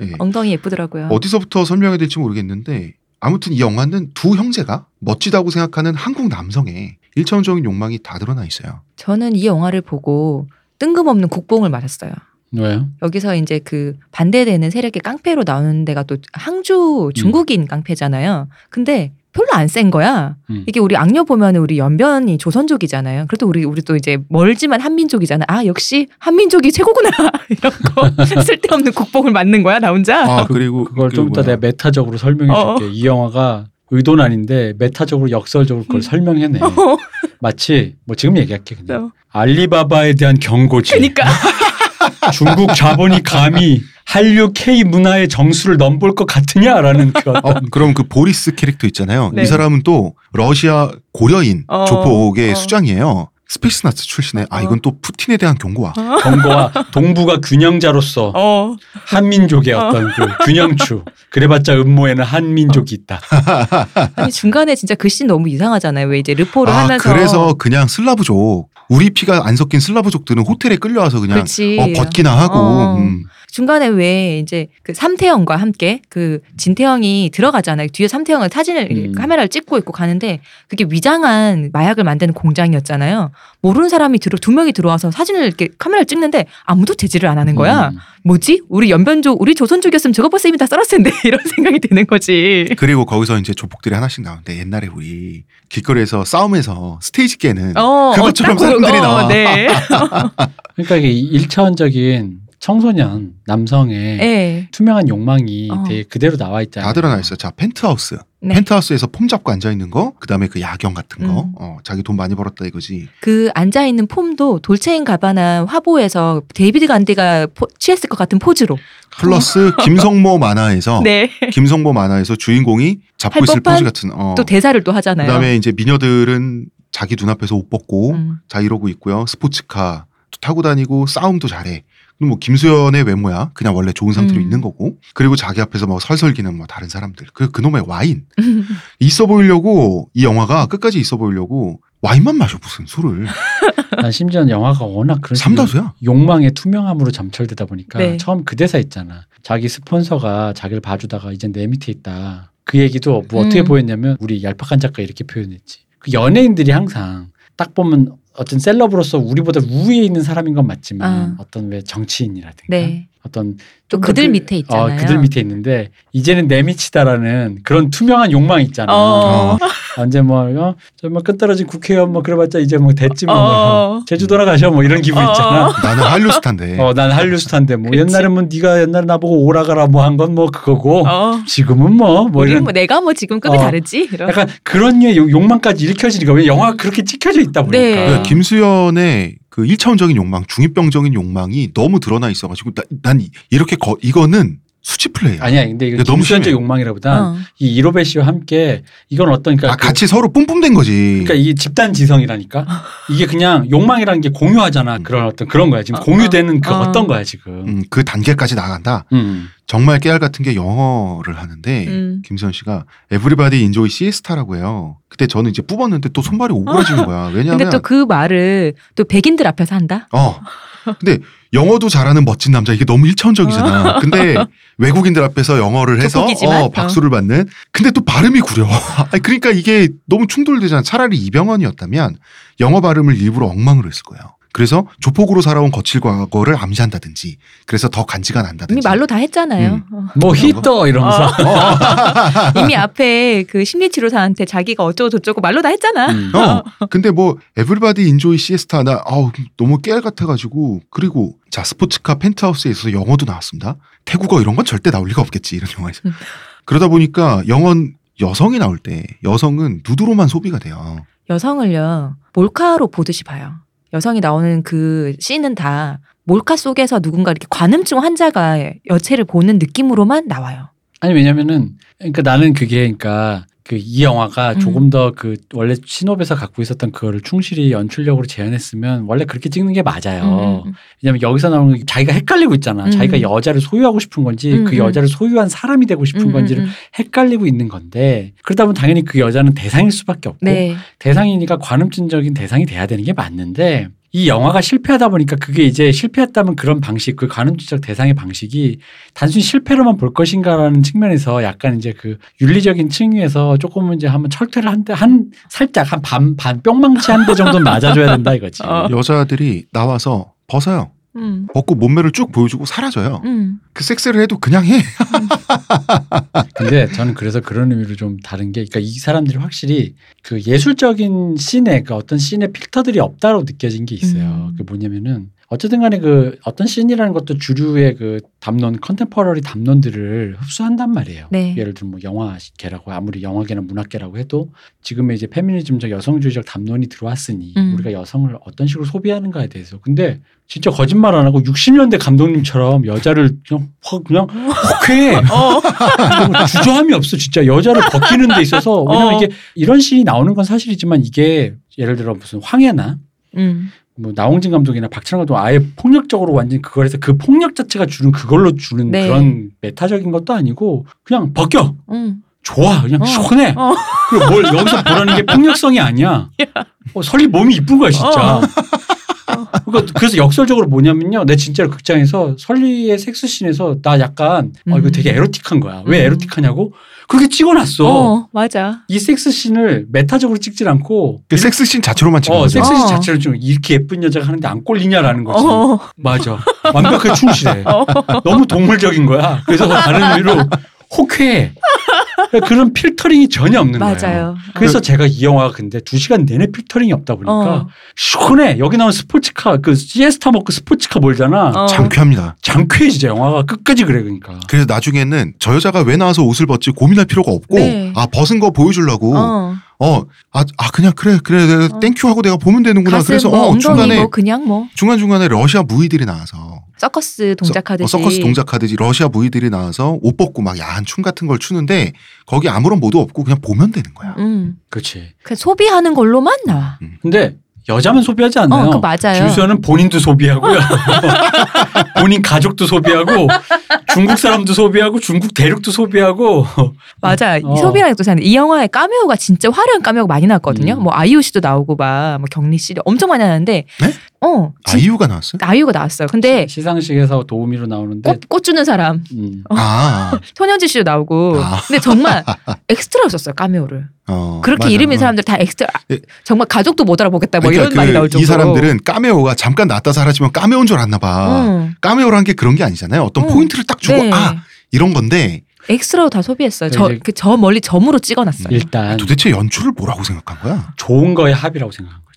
예. 엉덩이 예쁘더라고요. 어디서부터 설명해야 될지 모르겠는데 아무튼 이 영화는 두 형제가 멋지다고 생각하는 한국 남성의 일차원적인 욕망이 다 드러나 있어요. 저는 이 영화를 보고 뜬금없는 국뽕을 맞았어요. 왜요? 여기서 이제 그 반대되는 세력의 깡패로 나오는 데가 또 항주 중국인 깡패잖아요. 근데 별로 안 센 거야. 음. 이게 우리 악녀 보면 우리 연변이 조선족이잖아요. 그래도 우리 우리 또 이제 멀지만 한민족이잖아. 아 역시 한민족이 최고구나 이런 거 쓸데없는 국뽕을 맞는 거야 나 혼자. 아 그리고 그걸 그좀 이따. 내가 메타적으로 설명해 어. 줄게. 이 영화가 의도는 아닌데 메타적으로 역설적으로 그걸 설명해내. 마치 뭐 지금 얘기할게 그냥. 어. 알리바바에 대한 경고지. 그러니까 중국 자본이 감히 한류 K 문화의 정수를 넘볼 것 같으냐라는 그 어, 그럼 그 보리스 캐릭터 있잖아요. 네. 이 사람은 또 러시아 고려인 어, 조폭의 어. 수장이에요. 스페츠나츠 출신의 아 어. 이건 또 푸틴에 대한 경고와 경고와 동북아 균형자로서 어 한민족의 어떤 그 균형추. 그래봤자 음모에는 한민족이 있다. 아니 중간에 진짜 글씨 너무 이상하잖아요. 왜 이제 르포를 아 하면서 그래서 그냥 슬라브족 우리 피가 안 섞인 슬라브족들은 호텔에 끌려와서 그냥 그렇지. 어, 벗기나 하고 어. 음. 중간에 왜 이제 그 삼태형과 함께 그 진태형이 들어가잖아요. 뒤에 삼태형은 사진을 음. 카메라를 찍고 있고 가는데 그게 위장한 마약을 만드는 공장이었잖아요. 모르는 사람이 들어 두 명이 들어와서 사진을 이렇게 카메라를 찍는데 아무도 제지를 안 하는 거야. 음. 뭐지? 우리 연변족, 우리 조선족이었으면 저거 벌써 이미 다 썰었을 텐데 이런 생각이 드는 거지. 그리고 거기서 이제 조폭들이 하나씩 나오는데 옛날에 우리 길거리에서 싸움에서 스테이지 깨는 어, 그것처럼 어, 딱 사람들이 그거, 나와. 네. 그러니까 이게 일차원적인 청소년 남성의 네. 투명한 욕망이 어. 되게 그대로 나와 있잖아요. 다 드러나 있어요. 자 펜트하우스. 네. 펜트하우스에서 폼 잡고 앉아 있는 거, 그 다음에 그 야경 같은 거, 음. 어, 자기 돈 많이 벌었다 이거지. 그 앉아 있는 폼도 돌체 앤 가바나 화보에서 데이비드 간디가 포- 취했을 것 같은 포즈로. 플러스 김성모 만화에서 네. 김성모 만화에서 주인공이 잡고 할 있을 포즈 같은. 어. 또 대사를 또 하잖아요. 그다음에 이제 미녀들은 자기 눈앞에서 옷 벗고 음. 자 이러고 있고요. 스포츠카 타고 다니고 싸움도 잘해. 그럼 뭐 김수현의 외모야 그냥 원래 좋은 상태로 음. 있는 거고 그리고 자기 앞에서 막 설설기는 뭐 다른 사람들 그 그놈의 와인 있어 보이려고 이 영화가 끝까지 있어 보이려고 와인만 마셔 무슨 술을 난 심지어 영화가 워낙 그런 삼다수야 욕망의 투명함으로 점철되다 보니까 네. 처음 그 대사 있잖아. 자기 스폰서가 자기를 봐주다가 이제 내 밑에 있다. 그 얘기도 뭐 어떻게 음. 보였냐면 우리 얄팍한 작가 이렇게 표현했지. 그 연예인들이 항상 딱 보면 어떤 셀럽으로서 우리보다 우위에 있는 사람인 건 맞지만 아. 어떤 왜 정치인이라든가 네. 어떤 또 그들 그- 밑에 있잖아요. 어, 그들 밑에 있는데 이제는 내 밑이다라는 그런 투명한 욕망이 있잖아. 어. 언제 뭐 어? 저뭐 끝떨어진 국회의원 뭐 그래봤자 이제 뭐 됐지 뭐, 어. 제주도나 가셔 뭐 이런 기분 어. 있잖아. 나는 한류 스타인데 어, 난 한류 스타인데 뭐 그치. 옛날에 뭐 네가 옛날에 나보고 오라가라 뭐 한 건 뭐 그거고 어. 지금은 뭐뭐 우리 이런 뭐 내가 뭐 지금 급이 어. 다르지? 이런. 약간 그런 욕- 욕망까지 일으켜지니까 왜 영화가 그렇게 찍혀져 있다 보니까 네. 그러니까 김수현의 그 1차원적인 욕망, 중이병적인 욕망이 너무 드러나 있어가지고 나, 난 이- 이렇게 거, 이거는 수치 플레이야. 아니야 근데 이거 너무 심해. 욕망이라보다 어. 이 이로베 씨와 함께 이건 어떤 그러니까 아, 그- 같이 서로 뿜뿜된 거지. 그러니까 이게 집단 지성이라니까 이게 그냥 욕망이라는 게 공유하잖아 음. 그런 어떤 그런 거야 지금 어, 공유되는 그 어. 어떤 거야 지금 음, 그 단계까지 나간다. 음. 정말 깨알 같은 게 영어를 하는데 음. 김수현 씨가 Everybody Enjoy Siesta라고 해요. 그때 저는 이제 뽑았는데 또 손발이 오그라지는 거야. 왜냐하면 근데 또 그 말을 또 백인들 앞에서 한다. 어. 근데 영어도 잘하는 멋진 남자 이게 너무 일차원적이잖아. 근데 외국인들 앞에서 영어를 해서 돋보기지만, 어, 박수를 받는. 근데 또 발음이 구려. 그러니까 이게 너무 충돌되잖아. 차라리 이병헌이었다면 영어 발음을 일부러 엉망으로 했을 거예요. 그래서 조폭으로 살아온 거친 과거를 암시한다든지 그래서 더 간지가 난다든지. 이미 말로 다 했잖아요. 음. 어. 뭐 히터 이러면서 이미 앞에 그 심리치료사한테 자기가 어쩌고 저쩌고 말로 다 했잖아. 음. 어. 근데 뭐 everybody enjoy 시에스타 나 아우 너무 깨알 같아가지고 그리고 자 스포츠카 펜트하우스에 있어서 영어도 나왔습니다. 태국어 이런 건 절대 나올 리가 없겠지 이런 영화에서. 음. 그러다 보니까 영원 여성이 나올 때 여성은 누드로만 소비가 돼요. 여성을요 몰카로 보듯이 봐요. 여성이 나오는 그 씬은 다 몰카 속에서 누군가 이렇게 관음증 환자가 여체를 보는 느낌으로만 나와요. 아니 왜냐면은 그러니까 나는 그게 그러니까 그 이 영화가 음. 조금 더 그 원래 신업에서 갖고 있었던 그거를 충실히 연출력으로 재현했으면 원래 그렇게 찍는 게 맞아요. 음, 왜냐면 여기서 나오는 게 자기가 헷갈리고 있잖아. 음. 자기가 여자를 소유하고 싶은 건지 음, 그 음. 여자를 소유한 사람이 되고 싶은 음, 건지를 음, 음. 헷갈리고 있는 건데 그러다 보면 당연히 그 여자는 대상일 수밖에 없고 네. 대상이니까 관음증적인 대상이 돼야 되는 게 맞는데 이 영화가 실패하다 보니까 그게 이제 실패했다면 그런 방식 그 관음증적 대상의 방식이 단순히 실패로만 볼 것인가라는 측면에서 약간 이제 그 윤리적인 층위에서 조금은 이제 한번 철퇴를 한 대 한 살짝 한 반 반 뿅망치 한 대 정도는 맞아줘야 된다 이거지. 어. 여자들이 나와서 벗어요. 음, 벗고 몸매를 쭉 보여주고 사라져요. 음. 그 섹스를 해도 그냥 해. 근데 저는 그래서 그런 의미로 좀 다른 게, 그러니까 이 사람들이 확실히 그 예술적인 씬에, 그러니까 어떤 씬에 필터들이 없다고 느껴진 게 있어요. 음. 그 뭐냐면은 어쨌든 간에 그 어떤 씬이라는 것도 주류의 그 담론, 컨템퍼러리 담론들을 흡수한단 말이에요. 네. 예를 들면 뭐 영화계라고 아무리 영화계나 문학계라고 해도 지금의 이제 페미니즘적 여성주의적 담론이 들어왔으니 음. 우리가 여성을 어떤 식으로 소비하는가에 대해서. 근데 진짜 거짓말 안 하고 60년대 감독님처럼 여자를 그냥 확 그냥 헉해. 어. 뭐 주저함이 없어 진짜 여자를 벗기는 데 있어서 왜냐면 어. 이게 이런 씬이 나오는 건 사실이지만 이게 예를 들어 무슨 황해나 음. 뭐 나홍진 감독이나 박찬호 감독 아예 폭력적으로 완전 그걸 해서 그 폭력 자체가 주는 그걸로 주는 네. 그런 메타적인 것도 아니고 그냥 벗겨 음. 좋아 그냥 어. 시원해 어. 그리고 뭘 여기서 보라는 게 폭력성이 아니야 어, 설리 몸이 이쁜 거야 진짜 어. 그러니까 그래서 역설적으로 뭐냐면요 내 진짜로 극장에서 설리의 섹스씬에서 나 약간 어 이거 음. 되게 에로틱한 거야 왜 음. 에로틱하냐고 그렇게 찍어놨어 어, 맞아. 이 섹스씬을 메타적으로 찍질 않고 그 섹스씬 자체로만 찍는 어, 거죠. 섹스씬 어. 자체를 좀 이렇게 예쁜 여자가 하는데 안 꼴리냐라는 거지. 어. 맞아. 완벽하게 충실해. 어. 너무 동물적인 거야. 그래서 다른 의미로 혹해. 그런 필터링이 전혀 없는 거예요. 맞아요. 그래서 제가 이 영화가 근데 두 시간 내내 필터링이 없다 보니까 어. 시원해. 여기 나온 스포츠카 그 시에스타 먹고 스포츠카 몰잖아. 어. 장쾌합니다. 장쾌해 진짜 영화가 끝까지 그래 그러니까. 그래서 나중에는 저 여자가 왜 나와서 옷을 벗지 고민할 필요가 없고 네. 아 벗은 거 보여주려고 어. 어, 아, 아 그냥 그래 그래 어. thank you 하고 내가 보면 되는구나. 가슴 그래서 뭐어 엉덩이 중간에 뭐 그냥 뭐 중간 중간에 러시아 무희들이 나와서 서커스 동작하듯이. 서, 어, 서커스 동작하듯이 러시아 무희들이 나와서 옷 벗고 막 야한 춤 같은 걸 추는데 거기 아무런 뭐도 없고 그냥 보면 되는 거야. 음. 그렇지. 그 소비하는 걸로만 나와. 음. 근데 여자만 소비하지 않나요? 어, 그 맞아요. 김수현은 본인도 소비하고요. 본인 가족도 소비하고 중국 사람도 소비하고 중국 대륙도 소비하고 맞아. 어. 또 사는데 이 영화에 까메오가 진짜 화려한 까메오가 많이 나왔거든요. 음. 뭐 아이유 씨도 나오고 막 뭐 경리 씨 엄청 많이 나왔는데 네? 어 진- 아이유가 나왔어요? 아이유가 나왔어요. 근데 시 상식에서 도우미로 나오는데 꽃, 꽃 주는 사람 음. 아, 손현지 씨도 나오고 아. 근데 정말 엑스트라로 썼어요 까메오를. 어, 그렇게 맞아. 이름인 어. 사람들 다 엑스트라. 예. 정말 가족도 못 알아보겠다 뭐 그러니까 이런 말이 그 나올 정도로. 이 사람들은 까메오가 잠깐 나왔다 사라지면 까메오인 줄 알았나 봐. 응. 까메오란 게 그런 게 아니잖아요. 어떤 응. 포인트를 딱 주고 네. 아 이런 건데 엑스트라로 다 소비했어요. 그 저, 그 저 멀리 점으로 찍어놨어요. 일단 도대체 연출을 뭐라고 생각한 거야? 좋은 거의 합이라고 생각한 거지.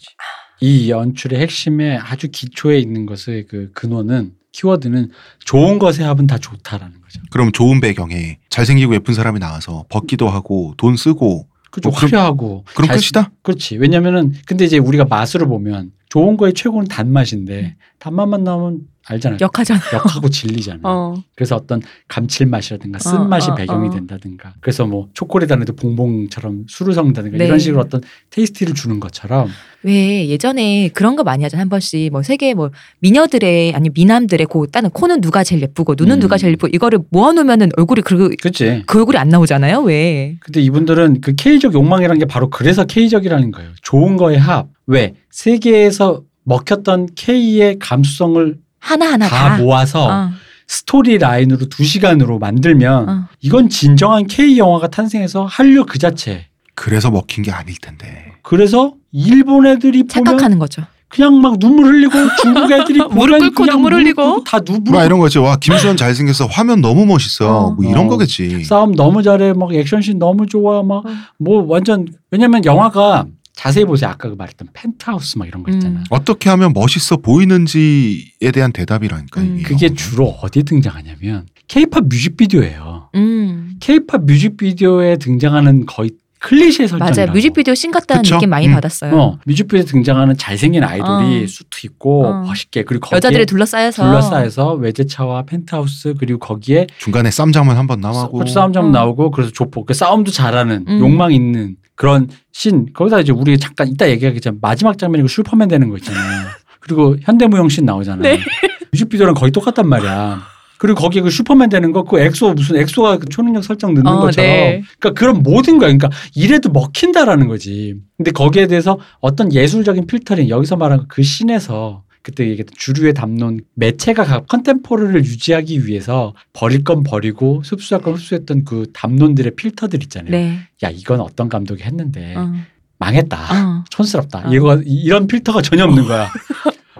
이 연출의 핵심에 아주 기초에 있는 것의 그 근원은 키워드는 좋은 것의 합은 다 좋다라는 거죠. 그럼 좋은 배경에 잘생기고 예쁜 사람이 나와서 벗기도 하고 돈 쓰고 그죠. 뭐 그럼- 화려하고 그럼 잘- 끝이다? 그렇지. 왜냐면은 근데 이제 우리가 맛으로 보면 좋은 거의 최고는 단맛인데 단맛만 나오면 알잖아요. 역하잖아. 역하고 질리잖아요. 어. 그래서 어떤 감칠맛이라든가 어, 쓴맛이 어, 배경이 어. 된다든가 그래서 뭐 초콜릿 안에도 봉봉처럼 술을 섞는다든가 네. 이런 식으로 어떤 테이스티를 주는 것처럼 왜 예전에 그런 거 많이 하잖아 한 번씩 뭐 세계 뭐 미녀들의 아니 미남들의 그 따는 코는 누가 제일 예쁘고 눈은 음. 누가 제일 예쁘고 이거를 모아 놓으면은 얼굴이 그, 그렇지. 그 얼굴이 안 나오잖아요 왜 근데 이분들은 그 K적 욕망이라는 게 바로 그래서 K적이라는 거예요. 좋은 거의 합. 왜? 세계에서 먹혔던 K의 감수성을 하나 하나 다, 다, 모아서 어, 스토리 라인으로 두 시간으로 만들면 어. 이건 진정한 K 영화가 탄생해서 한류 그 자체. 그래서 먹힌 게 아닐 텐데. 그래서 일본 애들이 착각하는 거죠 그냥 막 눈물 흘리고 중국 애들이 무릎 꿇고 그냥 눈물 흘리고. 꿇고 다 눈물 막 이런 거지. 와 김수현 잘생겨서 화면 너무 멋있어. 어. 뭐 이런 어. 거겠지. 싸움 너무 잘해 막 액션씬 너무 좋아 막 어. 뭐 완전 왜냐면 영화가 자세히 보세요 아까 그 말했던 펜트하우스 막 이런 거 있잖아 음. 어떻게 하면 멋있어 보이는지에 대한 대답이라니까 음. 그게 주로 어디에 등장하냐면 케이팝 뮤직비디오예요 음 케이팝 뮤직비디오에 등장하는 거의 클리셰 설정이라고 맞아요 뮤직비디오 씬 같다는 그쵸? 느낌 많이 음. 받았어요 어, 뮤직비디오에 등장하는 잘생긴 아이돌이 어. 수트 입고 어. 멋있게 그리고 거기에 여자들이 둘러싸여서 둘러싸여서 외제차와 펜트하우스 그리고 거기에 중간에 쌈 장면 한번 나오고. 싸움 좀 음. 나오고 그래서 조폭 그 싸움도 잘하는 음. 욕망 있는 그런 씬 거기다 이제 우리 잠깐 이따 얘기하겠지만 마지막 장면이고 슈퍼맨 되는 거 있잖아요. 그리고 현대무용 씬 나오잖아요. 네. 뮤직비디오랑 거의 똑같단 말이야. 그리고 거기에 그 슈퍼맨 되는 거 그 엑소 무슨 엑소가 그 초능력 설정 넣는 어, 것처럼 네. 그러니까 그런 모든 거야. 그러니까 이래도 먹힌다라는 거지. 근데 거기에 대해서 어떤 예술적인 필터링 여기서 말한 그 씬에서 그때 얘기했던 주류의 담론 매체가 각 contemporary를 유지하기 위해서 버릴 건 버리고 흡수할 건 흡수했던 그 담론들의 필터들 있잖아요. 네 야 이건 어떤 감독이 했는데 어. 망했다. 어. 촌스럽다. 어. 이거 이런 필터가 전혀 없는 거야.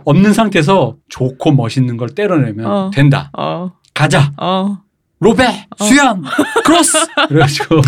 없는 상태에서 좋고 멋있는 걸 때려내면 어. 된다. 어. 가자. 어. 로베, 어. 수양, 크로스. 그래가지고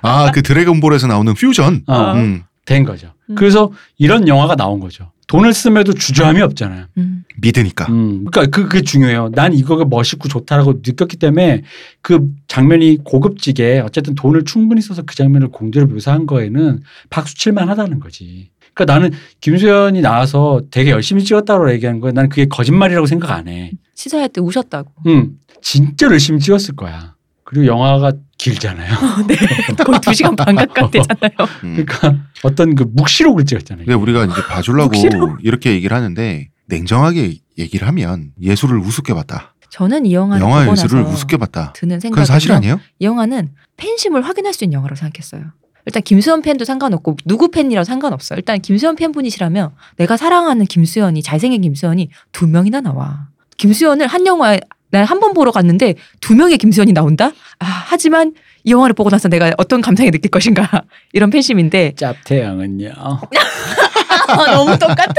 아그 드래곤볼에서 나오는 퓨전. 어, 음, 된 거죠. 음. 그래서 이런 영화가 나온 거죠. 돈을 쓰면서도 주저함이 없잖아요. 음. 믿으니까. 음, 그러니까 그, 그게 중요해요. 난 이거가 멋있고 좋다라고 느꼈기 때문에 그 장면이 고급지게 어쨌든 돈을 충분히 써서 그 장면을 공대로 묘사한 거에는 박수 칠만 하다는 거지. 그러니까 나는 김수현이 나와서 되게 열심히 찍었다고 얘기하는 거야. 나는 그게 거짓말이라고 생각 안 해. 시사회 때 우셨다고 응. 진짜 열심히 찍었을 거야. 그리고 영화가 길잖아요. 네 거의 두 시간 반 가까이 되잖아요 음. 그러니까 어떤 그 묵시록을 찍었잖아요. 근데 우리가 이제 봐주려고? 이렇게 얘기를 하는데 냉정하게 얘기를 하면 예술을 우습게 봤다. 저는 이 영화를 영화 예술을 우습게 봤다. 드는 그건 사실 생각은 아니에요? 이 영화는 팬심을 확인할 수 있는 영화라고 생각했어요. 일단 김수현 팬도 상관없고 누구 팬이라도 상관없어. 일단 김수현 팬분이시라면 내가 사랑하는 김수현이 잘생긴 김수현이 두 명이나 나와. 김수현을 한 영화에 난한번 보러 갔는데 두 명의 김수현이 나온다. 아 하지만 이 영화를 보고 나서 내가 어떤 감상이 느낄 것인가 이런 팬심인데 짭태양은요. 아, 너무 똑같아.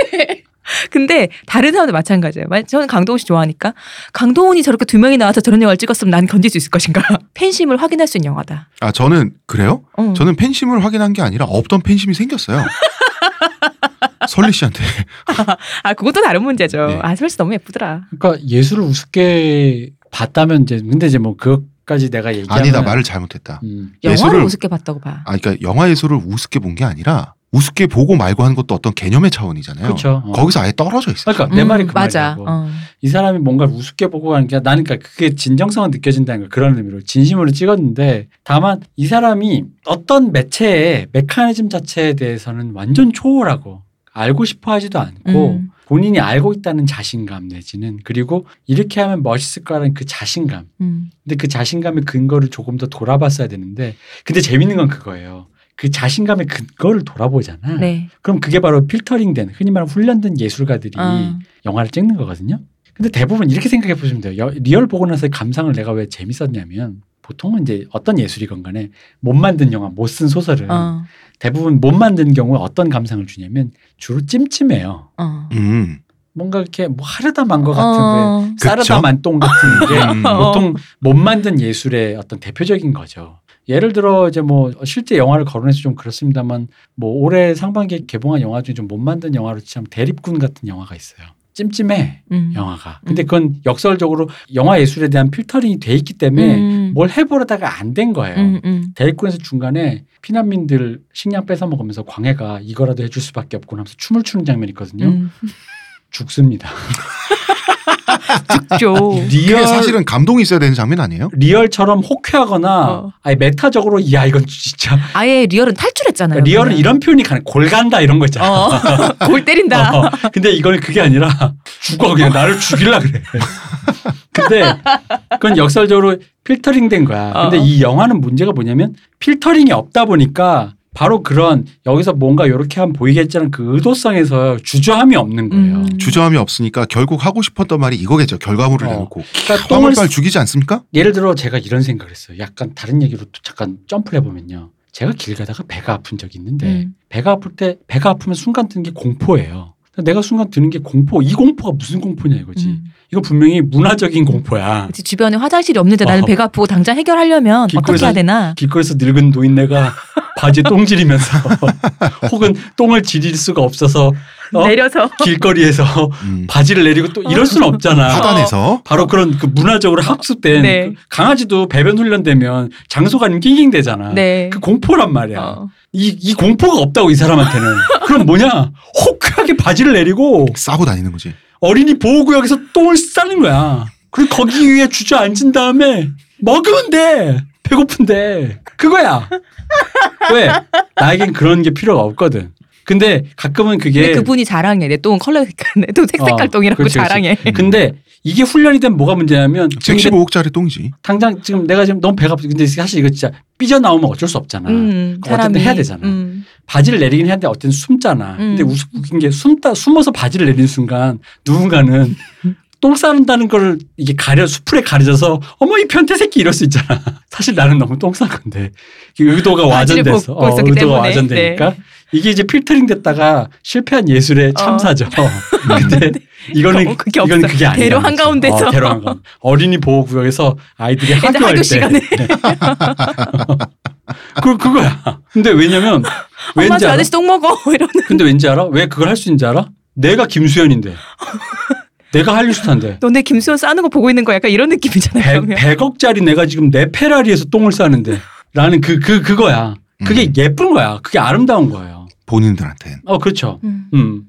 근데 다른 사람도 마찬가지예요. 만- 저는 강동원 씨 좋아하니까 강동원이 저렇게 두 명이 나와서 저런 영화를 찍었으면 난 건질 수 있을 것인가. 팬심을 확인할 수 있는 영화다. 아 저는 그래요? 어. 저는 팬심을 확인한 게 아니라 없던 팬심이 생겼어요. 설리 씨한테. 아 그것도 다른 문제죠. 네. 아 설씨 너무 예쁘더라. 그러니까 예술을 우습게 봤다면 이제 근데 이제 뭐 그것까지 내가 얘기하면 아니다 말을 잘못했다. 음. 영화를 예술을- 우습게 봤다고 봐. 아 그러니까 영화 예술을 우습게 본 게 아니라 우습게 보고 말고 하는 것도 어떤 개념의 차원이잖아요. 그렇죠. 어. 거기서 아예 떨어져 있어요. 그러니까 내 말이 그 맞아. 말이라고. 어. 이 사람이 뭔가 우습게 보고 가는 게 나는 그러니까 그게 진정성은 느껴진다는 거 그런 의미로 진심으로 찍었는데 다만 이 사람이 어떤 매체의 메커니즘 자체에 대해서는 완전 초월하고 알고 싶어 하지도 않고 음. 본인이 알고 있다는 자신감 내지는 그리고 이렇게 하면 멋있을 거라는 그 자신감 음. 근데 그 자신감의 근거를 조금 더 돌아봤어야 되는데 근데 재밌는 건 그거예요 그 자신감의 근거를 돌아보잖아 네. 그럼 그게 바로 필터링된 흔히 말하는 훈련된 예술가들이 어. 영화를 찍는 거거든요. 근데 대부분 이렇게 생각해 보시면 돼요. 여- 리얼 보고 나서 감상을 내가 왜 재밌었냐면 보통은 이제 어떤 예술이건 간에 못 만든 영화, 못 쓴 소설은 어. 대부분 못 만든 경우에 어떤 감상을 주냐면 주로 찜찜해요. 어. 음. 뭔가 이렇게 뭐 하다 만 것 같은 어. 그 싸다 만 똥 같은 게 음. 보통 못 만든 예술의 어떤 대표적인 거죠. 예를 들어 이제 뭐 실제 영화를 거론해서 좀 그렇습니다만 뭐 올해 상반기에 개봉한 영화 중에 좀 못 만든 영화로 치면 대립군 같은 영화가 있어요. 찜찜해 음. 영화가. 근데 그건 역설적으로 영화 예술에 대한 필터링이 돼 있기 때문에 음. 뭘 해보려다가 안 된 거예요. 음, 음. 대립군에서 중간에 피난민들 식량 뺏어 먹으면서 광해가 이거라도 해줄 수밖에 없고 하면서 춤을 추는 장면이 있거든요. 음. 죽습니다. 죠. 그게 리얼 사실은 감동이 있어야 되는 장면 아니에요? 리얼처럼 호쾌하거나 어. 아니 메타적으로 야 이건 진짜 아예 리얼은 탈출했잖아요. 리얼은 그냥. 이런 표현이 가능 골 간다 이런 거 있잖아. 어. 골 때린다. 어, 근데 이거는 그게 아니라 죽어 그냥 나를 죽일라 그래. 근데 그건 역설적으로 필터링 된 거야. 근데 어. 이 영화는 문제가 뭐냐면 필터링이 없다 보니까 바로 그런 여기서 뭔가 이렇게 하면 보이겠지는 그 의도성에서 주저함이 없는 거예요. 음. 주저함이 없으니까 결국 하고 싶었던 말이 이거겠죠. 결과물을 어. 내놓고. 그러니까 똥을 똥을 빨 죽이지 않습니까? 예를 들어 제가 이런 생각을 했어요. 약간 다른 얘기로 또 잠깐 점프를 해보면요. 제가 길 가다가 배가 아픈 적이 있는데 음. 배가 아플 때 배가 아프면 순간 드는 게 공포예요. 내가 순간 드는 게 공포. 이 공포가 무슨 공포냐 이거지. 음. 이거 분명히 문화적인 공포야. 그치, 주변에 화장실이 없는데 나는 어. 배가 아프고 당장 해결하려면 어떻게 길거리에서- 해야 되나? 길거리에서 늙은 노인네가 바지에 똥 지리면서 혹은 똥을 지릴 수가 없어서 어? 내려서 길거리에서 음. 바지를 내리고 또 이럴 수는 없잖아. 하단에서 바로 그런 그 문화적으로 학습된 네. 그 강아지도 배변 훈련되면 장소가 아니면 낑낑대잖아. 네. 그 공포란 말이야. 어. 이, 이 공포가 없다고 이 사람한테는. 그럼 뭐냐? 호쾌하게 바지를 내리고 싸고 다니는 거지. 어린이 보호구역에서 똥을 싸는 거야. 그리고 거기 위에 주저앉은 다음에 먹으면 돼. 배고픈데. 그거야. 왜? 나에겐 그런 게 필요가 없거든. 근데 가끔은 그게 근데 그분이 자랑해. 내 똥은 컬러 색깔, 내똥 색색깔 어, 똥이라고 그렇지, 그렇지. 자랑해. 근데 이게 훈련이 되면 뭐가 문제냐면 지금 내- 115억짜리 똥이지. 당장 지금 내가 지금 너무 배가 고픈데 사실 이거 진짜 삐져나오면 어쩔 수 없잖아. 음, 그거 어쨌든 해야 되잖아. 음. 바지를 내리긴 해야 돼. 어쨌든 숨잖아. 근데 음. 우스- 웃긴 게 숨다 숨어서 바지를 내리는 순간 누군가는 똥 싸는다는 걸 이게 가려 수풀에 가려져서 어머 이 변태 새끼 이럴 수 있잖아. 사실 나는 너무 똥싼 건데 이게 의도가 와전돼서 있었기 의도가. 와전되니까 이게 이제 필터링 됐다가 실패한 예술의 어. 참사죠. 근데 이거는 어, 그게 이건 없어. 그게 아니야. 대로 한 가운데서. 어, 대로 한 가운데. 어린이 보호 구역에서 아이들이 학교할 학교 때 시간에. 그 그거야. 근데 왜냐면 엄마 왠지 저 알아? 아저씨 똥 먹어 이러는. 근데 왠지 알아? 왜 그걸 할 수 있는지 알아? 내가 김수현인데. 내가 할리스타인데. 너네 김수현 싸는 거 보고 있는 거 약간 이런 느낌이잖아요. 100, 그러면. 100 억짜리 내가 지금 내 페라리에서 똥을 싸는데. 라는 그, 그, 그거야. 그게 음. 예쁜 거야. 그게 아름다운 거예요. 본인들한텐. 어, 그렇죠. 음. 음.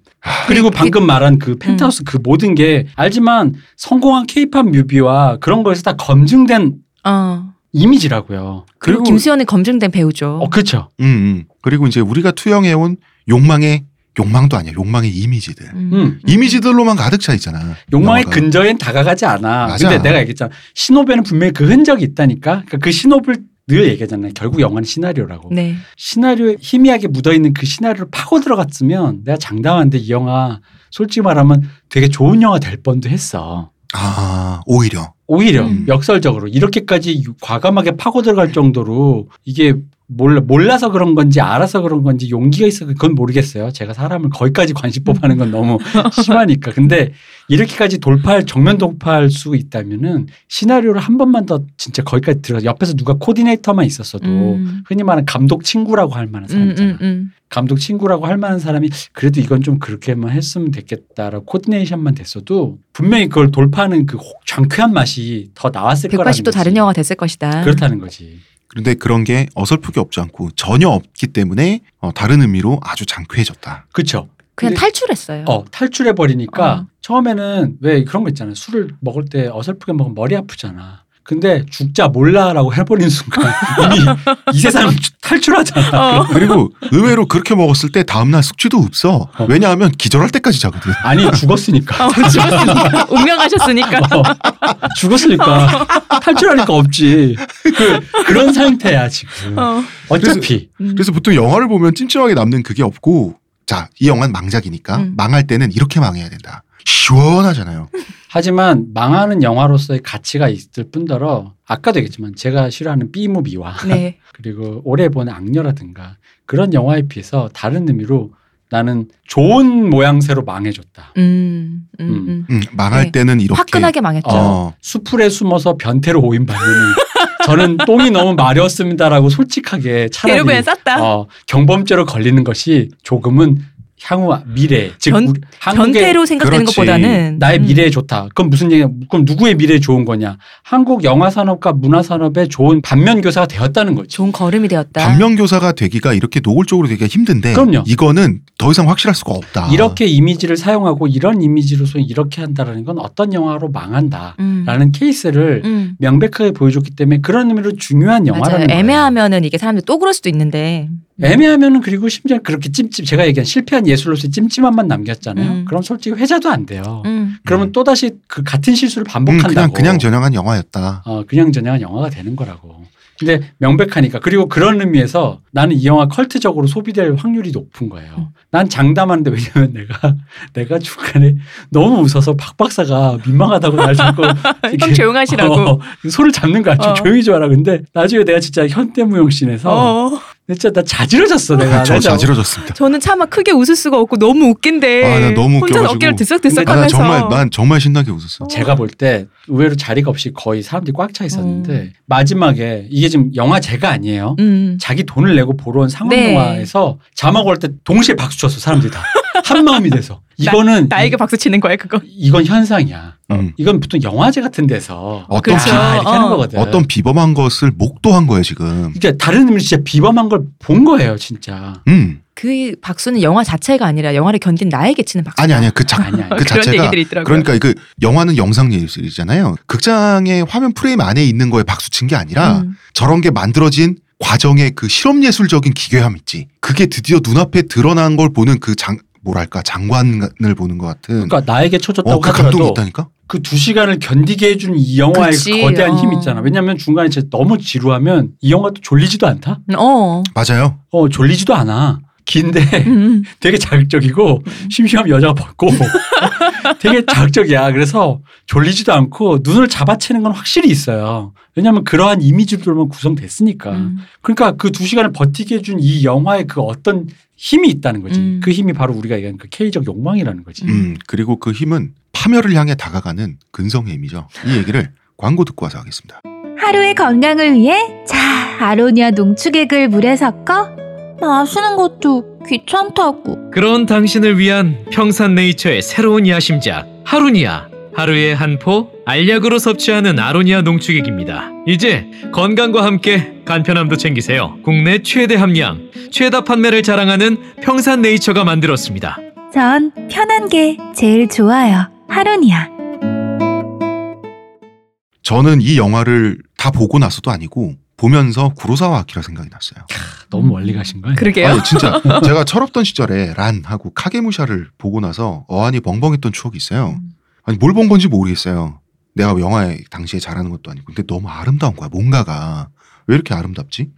그리고 그- 방금 말한 그 펜트하우스 그 모든 게 알지만 성공한 케이팝 뮤비와 그런 거에서 다 검증된 어. 이미지라고요. 그리고 김수현은 검증된 배우죠. 어, 그렇죠. 음, 음. 그리고 이제 우리가 투영해온 욕망의 욕망도 아니야. 욕망의 이미지들. 음. 음. 이미지들로만 가득 차 있잖아. 욕망의 영화가. 근저엔 다가가지 않아. 맞아. 근데 내가 얘기했잖아. 신호배는 분명히 그 흔적이 있다니까. 그러니까 그 신호를 늘 얘기하잖아요. 결국 영화는 시나리오라고. 네. 시나리오에 희미하게 묻어있는 그 시나리오를 파고 들어갔으면 내가 장담하는데 이 영화 솔직히 말하면 되게 좋은 영화 될 뻔도 했어. 아, 오히려. 오히려 음. 역설적으로 이렇게까지 과감하게 파고 들어갈 정도로 이게 몰라, 몰라서 그런 건지 알아서 그런 건지 용기가 있어 그건 모르겠어요. 제가 사람을 거기까지 관심법하는 건 너무 심하니까. 근데 이렇게까지 돌파할 정면 돌파할 수 있다면은 시나리오를 한 번만 더 진짜 거기까지 들어 옆에서 누가 코디네이터만 있었어도 음. 흔히 말하는 감독 친구라고 할 만한 사람 음, 있잖아. 음, 음. 감독 친구라고 할 만한 사람이 그래도 이건 좀 그렇게만 했으면 됐겠다라고 코디네이션만 됐어도 분명히 그걸 돌파하는 그 혹- 장쾌한 맛이 더 나왔을 거라는 180도 거지. 다른 영화 됐을 것이다. 그렇다는 거지. 그런데 그런 게 어설프게 없지 않고 전혀 없기 때문에 어, 다른 의미로 아주 장쾌해졌다. 그쵸. 그냥 탈출했어요. 어, 탈출해 버리니까 어. 처음에는 왜 그런 거 있잖아요. 술을 먹을 때 어설프게 먹으면 머리 아프잖아. 근데 죽자 몰라라고 해버리는 순간 이미 이 세상 탈출하잖아. 어. 그리고 의외로 그렇게 먹었을 때 다음날 숙취도 없어. 어. 왜냐하면 기절할 때까지 자거든. 아니 죽었으니까. 어, 죽었으니까 운명하셨으니까. 어, 죽었으니까 탈출하니까 없지. 그, 그런 상태야 지금. 어. 어차피 음. 그래서 보통 영화를 보면 찜찜하게 남는 그게 없고 자, 이 영화는 망작이니까 음. 망할 때는 이렇게 망해야 된다. 시원하잖아요. 하지만 망하는 영화로서의 가치가 있을 뿐더러 아까도 얘기했지만 제가 싫어하는 B무비와 네. 그리고 올해 본 악녀라든가 그런 영화에 비해서 다른 의미로 나는 좋은 모양새로 망해줬다. 음, 음, 음. 음, 망할 네. 때는 이렇게 화끈하게 망했죠. 어, 수풀에 숨어서 변태로 오인 반면이 저는 똥이 너무 마렸습니다라고 솔직하게 차라리. 어, 경범죄로 걸리는 것이 조금은 향후 미래 즉 변- 한국의 변태로 생각되는 그렇지. 것보다는 나의 음. 미래에 좋다. 그럼 무슨 얘기야? 그럼 누구의 미래에 좋은 거냐? 한국 영화 산업과 문화 산업에 좋은 반면 교사가 되었다는 거죠. 좋은 걸음이 되었다. 반면 교사가 되기가 이렇게 노골적으로 되기가 힘든데 그럼요. 이거는 더 이상 확실할 수가 없다. 이렇게 이미지를 사용하고 이런 이미지로서 이렇게 한다라는 건 어떤 영화로 망한다라는 음. 케이스를 음. 명백하게 보여줬기 때문에 그런 의미로 중요한. 영화라는 거예요. 애매하면은 이게 사람들 또 그럴 수도 있는데. 애매하면은 그리고 심지어 그렇게 찜찜 제가 얘기한 실패한 예술로서의 찜찜함만 남겼잖아요. 음. 그럼 솔직히 회자도 안 돼요. 음. 그러면 음. 또 다시 그 같은 실수를 음, 반복한다고. 그냥 그냥 전형한 영화였다. 어, 그냥 저냥한 영화가 되는 거라고. 근데 명백하니까 그리고 그런 의미에서 나는 이 영화 컬트적으로 소비될 확률이 높은 거예요. 음. 난 장담하는데 왜냐면 내가 내가 중간에 너무 웃어서 박 박사가 민망하다고 날 자꾸 형 조용하시라고. 어, 손을 잡는 거야. 좀 어. 조용히 좀 하라. 근데 나중에 내가 진짜 현대무용신에서 어. 진짜 나 자지러졌어 내가. 저 내가 자지러졌습니다. 저는 차마 크게 웃을 수가 없고 너무 웃긴데. 아, 나 너무 혼자 웃겨가지고. 어깨를 근데 아, 나 들썩들썩하면서. 정말 난 정말 신나게 웃었어. 제가 볼 때 의외로 자리가 없이 거의 사람들이 꽉 차 있었는데 음. 마지막에 이게 지금 영화 제가 아니에요. 음. 자기 돈을 내고 보러 온 상업 네. 영화에서 자막 올 때 동시에 박수 쳤어 사람들이 다 한 마음이 돼서 이거는 나 에게 박수 치는 거야 그거. 이, 건 현상이야. 음. 이건 보통 영화제 같은 데서 어떤 그렇죠. 하는 어. 거거든. 어떤 비범한 것을 목도한 거예요 지금. 그러니까 다른 의미로 진짜 비범한 걸 본 거예요 진짜. 음 그 박수는 영화 자체가 아니라 영화를 견딘 나에게 치는 박수. 아니 아니야 그 자, 아니야. 그 그런 자체가 얘기들이 있더라고요. 그러니까 그 영화는 영상 예술이잖아요. 극장의 화면 프레임 안에 있는 거에 박수 친 게 아니라 음. 저런 게 만들어진 과정의 그 실험 예술적인 기괴함 있지. 그게 드디어 눈앞에 드러난 걸 보는 그 장 뭐랄까 장관을 보는 것 같은. 그러니까 나에게 쳐줬다고 어, 그 감동이 하더라도 있다니까. 그 두 시간을 견디게 해주는 이 영화의 그치. 그 거대한 어. 힘 있잖아. 왜냐하면 중간에 진짜 너무 지루하면 이 영화도 졸리지도 않다. 어. 맞아요. 어 졸리지도 않아. 긴데 음. 되게 자극적이고 심심하면 여자가 벗고 되게 자극적이야. 그래서 졸리지도 않고 눈을 잡아채는 건 확실히 있어요. 왜냐하면 그러한 이미지들만 구성됐으니까. 음. 그러니까 그 두 시간을 버티게 해준 이 영화의 그 어떤 힘이 있다는 거지. 음. 그 힘이 바로 우리가 얘기하는 그 K적 욕망이라는 거지. 음 그리고 그 힘은 파멸을 향해 다가가는 근성의 힘이죠. 이 얘기를 광고 듣고 와서 하겠습니다. 하루의 건강을 위해 자 아로니아 농축액을 물에 섞어 마시는 것도 귀찮다고 그런 당신을 위한 평산네이처의 새로운 야심작 하루니아 하루에 한 포 알약으로 섭취하는 아로니아 농축액입니다. 이제 건강과 함께 간편함도 챙기세요. 국내 최대 함량, 최다 판매를 자랑하는 평산네이처가 만들었습니다. 전 편한 게 제일 좋아요 하루니아 저는 이 영화를 다 보고 나서도 아니고 보면서 구로사와 아키라 생각이 났어요. 너무 멀리 가신 거야. 그러게요. 아니 진짜 제가 철없던 시절에 란하고 카게무샤를 보고 나서 어안이 벙벙했던 추억이 있어요. 아니 뭘 본 건지 모르겠어요. 내가 영화에 당시에 잘하는 것도 아니고 근데 너무 아름다운 거야. 뭔가가 왜 이렇게 아름답지?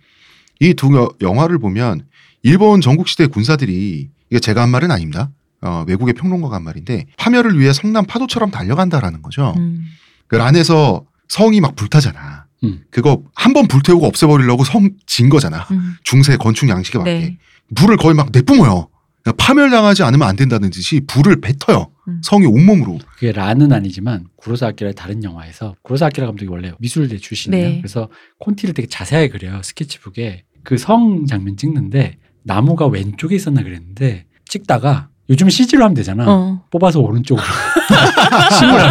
이 두 영화를 보면 일본 전국시대 군사들이 이게 제가 한 말은 아닙니다. 어, 외국의 평론가가 한 말인데 파멸을 위해 성남 파도처럼 달려간다라는 거죠. 음. 그 란에서 성이 막 불타잖아. 음. 그거 한 번 불태우고 없애버리려고 성 진 거잖아. 음. 중세 건축 양식에 맞게. 네. 불을 거의 막 내뿜어요. 파멸당하지 않으면 안 된다는 듯이 불을 뱉어요. 음. 성이 온몸으로. 그게 라는 아니지만 구로사 아키라의 다른 영화에서 구로사 아키라 감독이 원래 미술대 출신이에요. 네. 그래서 콘티를 되게 자세하게 그려요. 스케치북에 그 성 장면 찍는데 나무가 왼쪽에 있었나 그랬는데 찍다가 요즘 CG로 하면 되잖아. 어. 뽑아서 오른쪽으로 하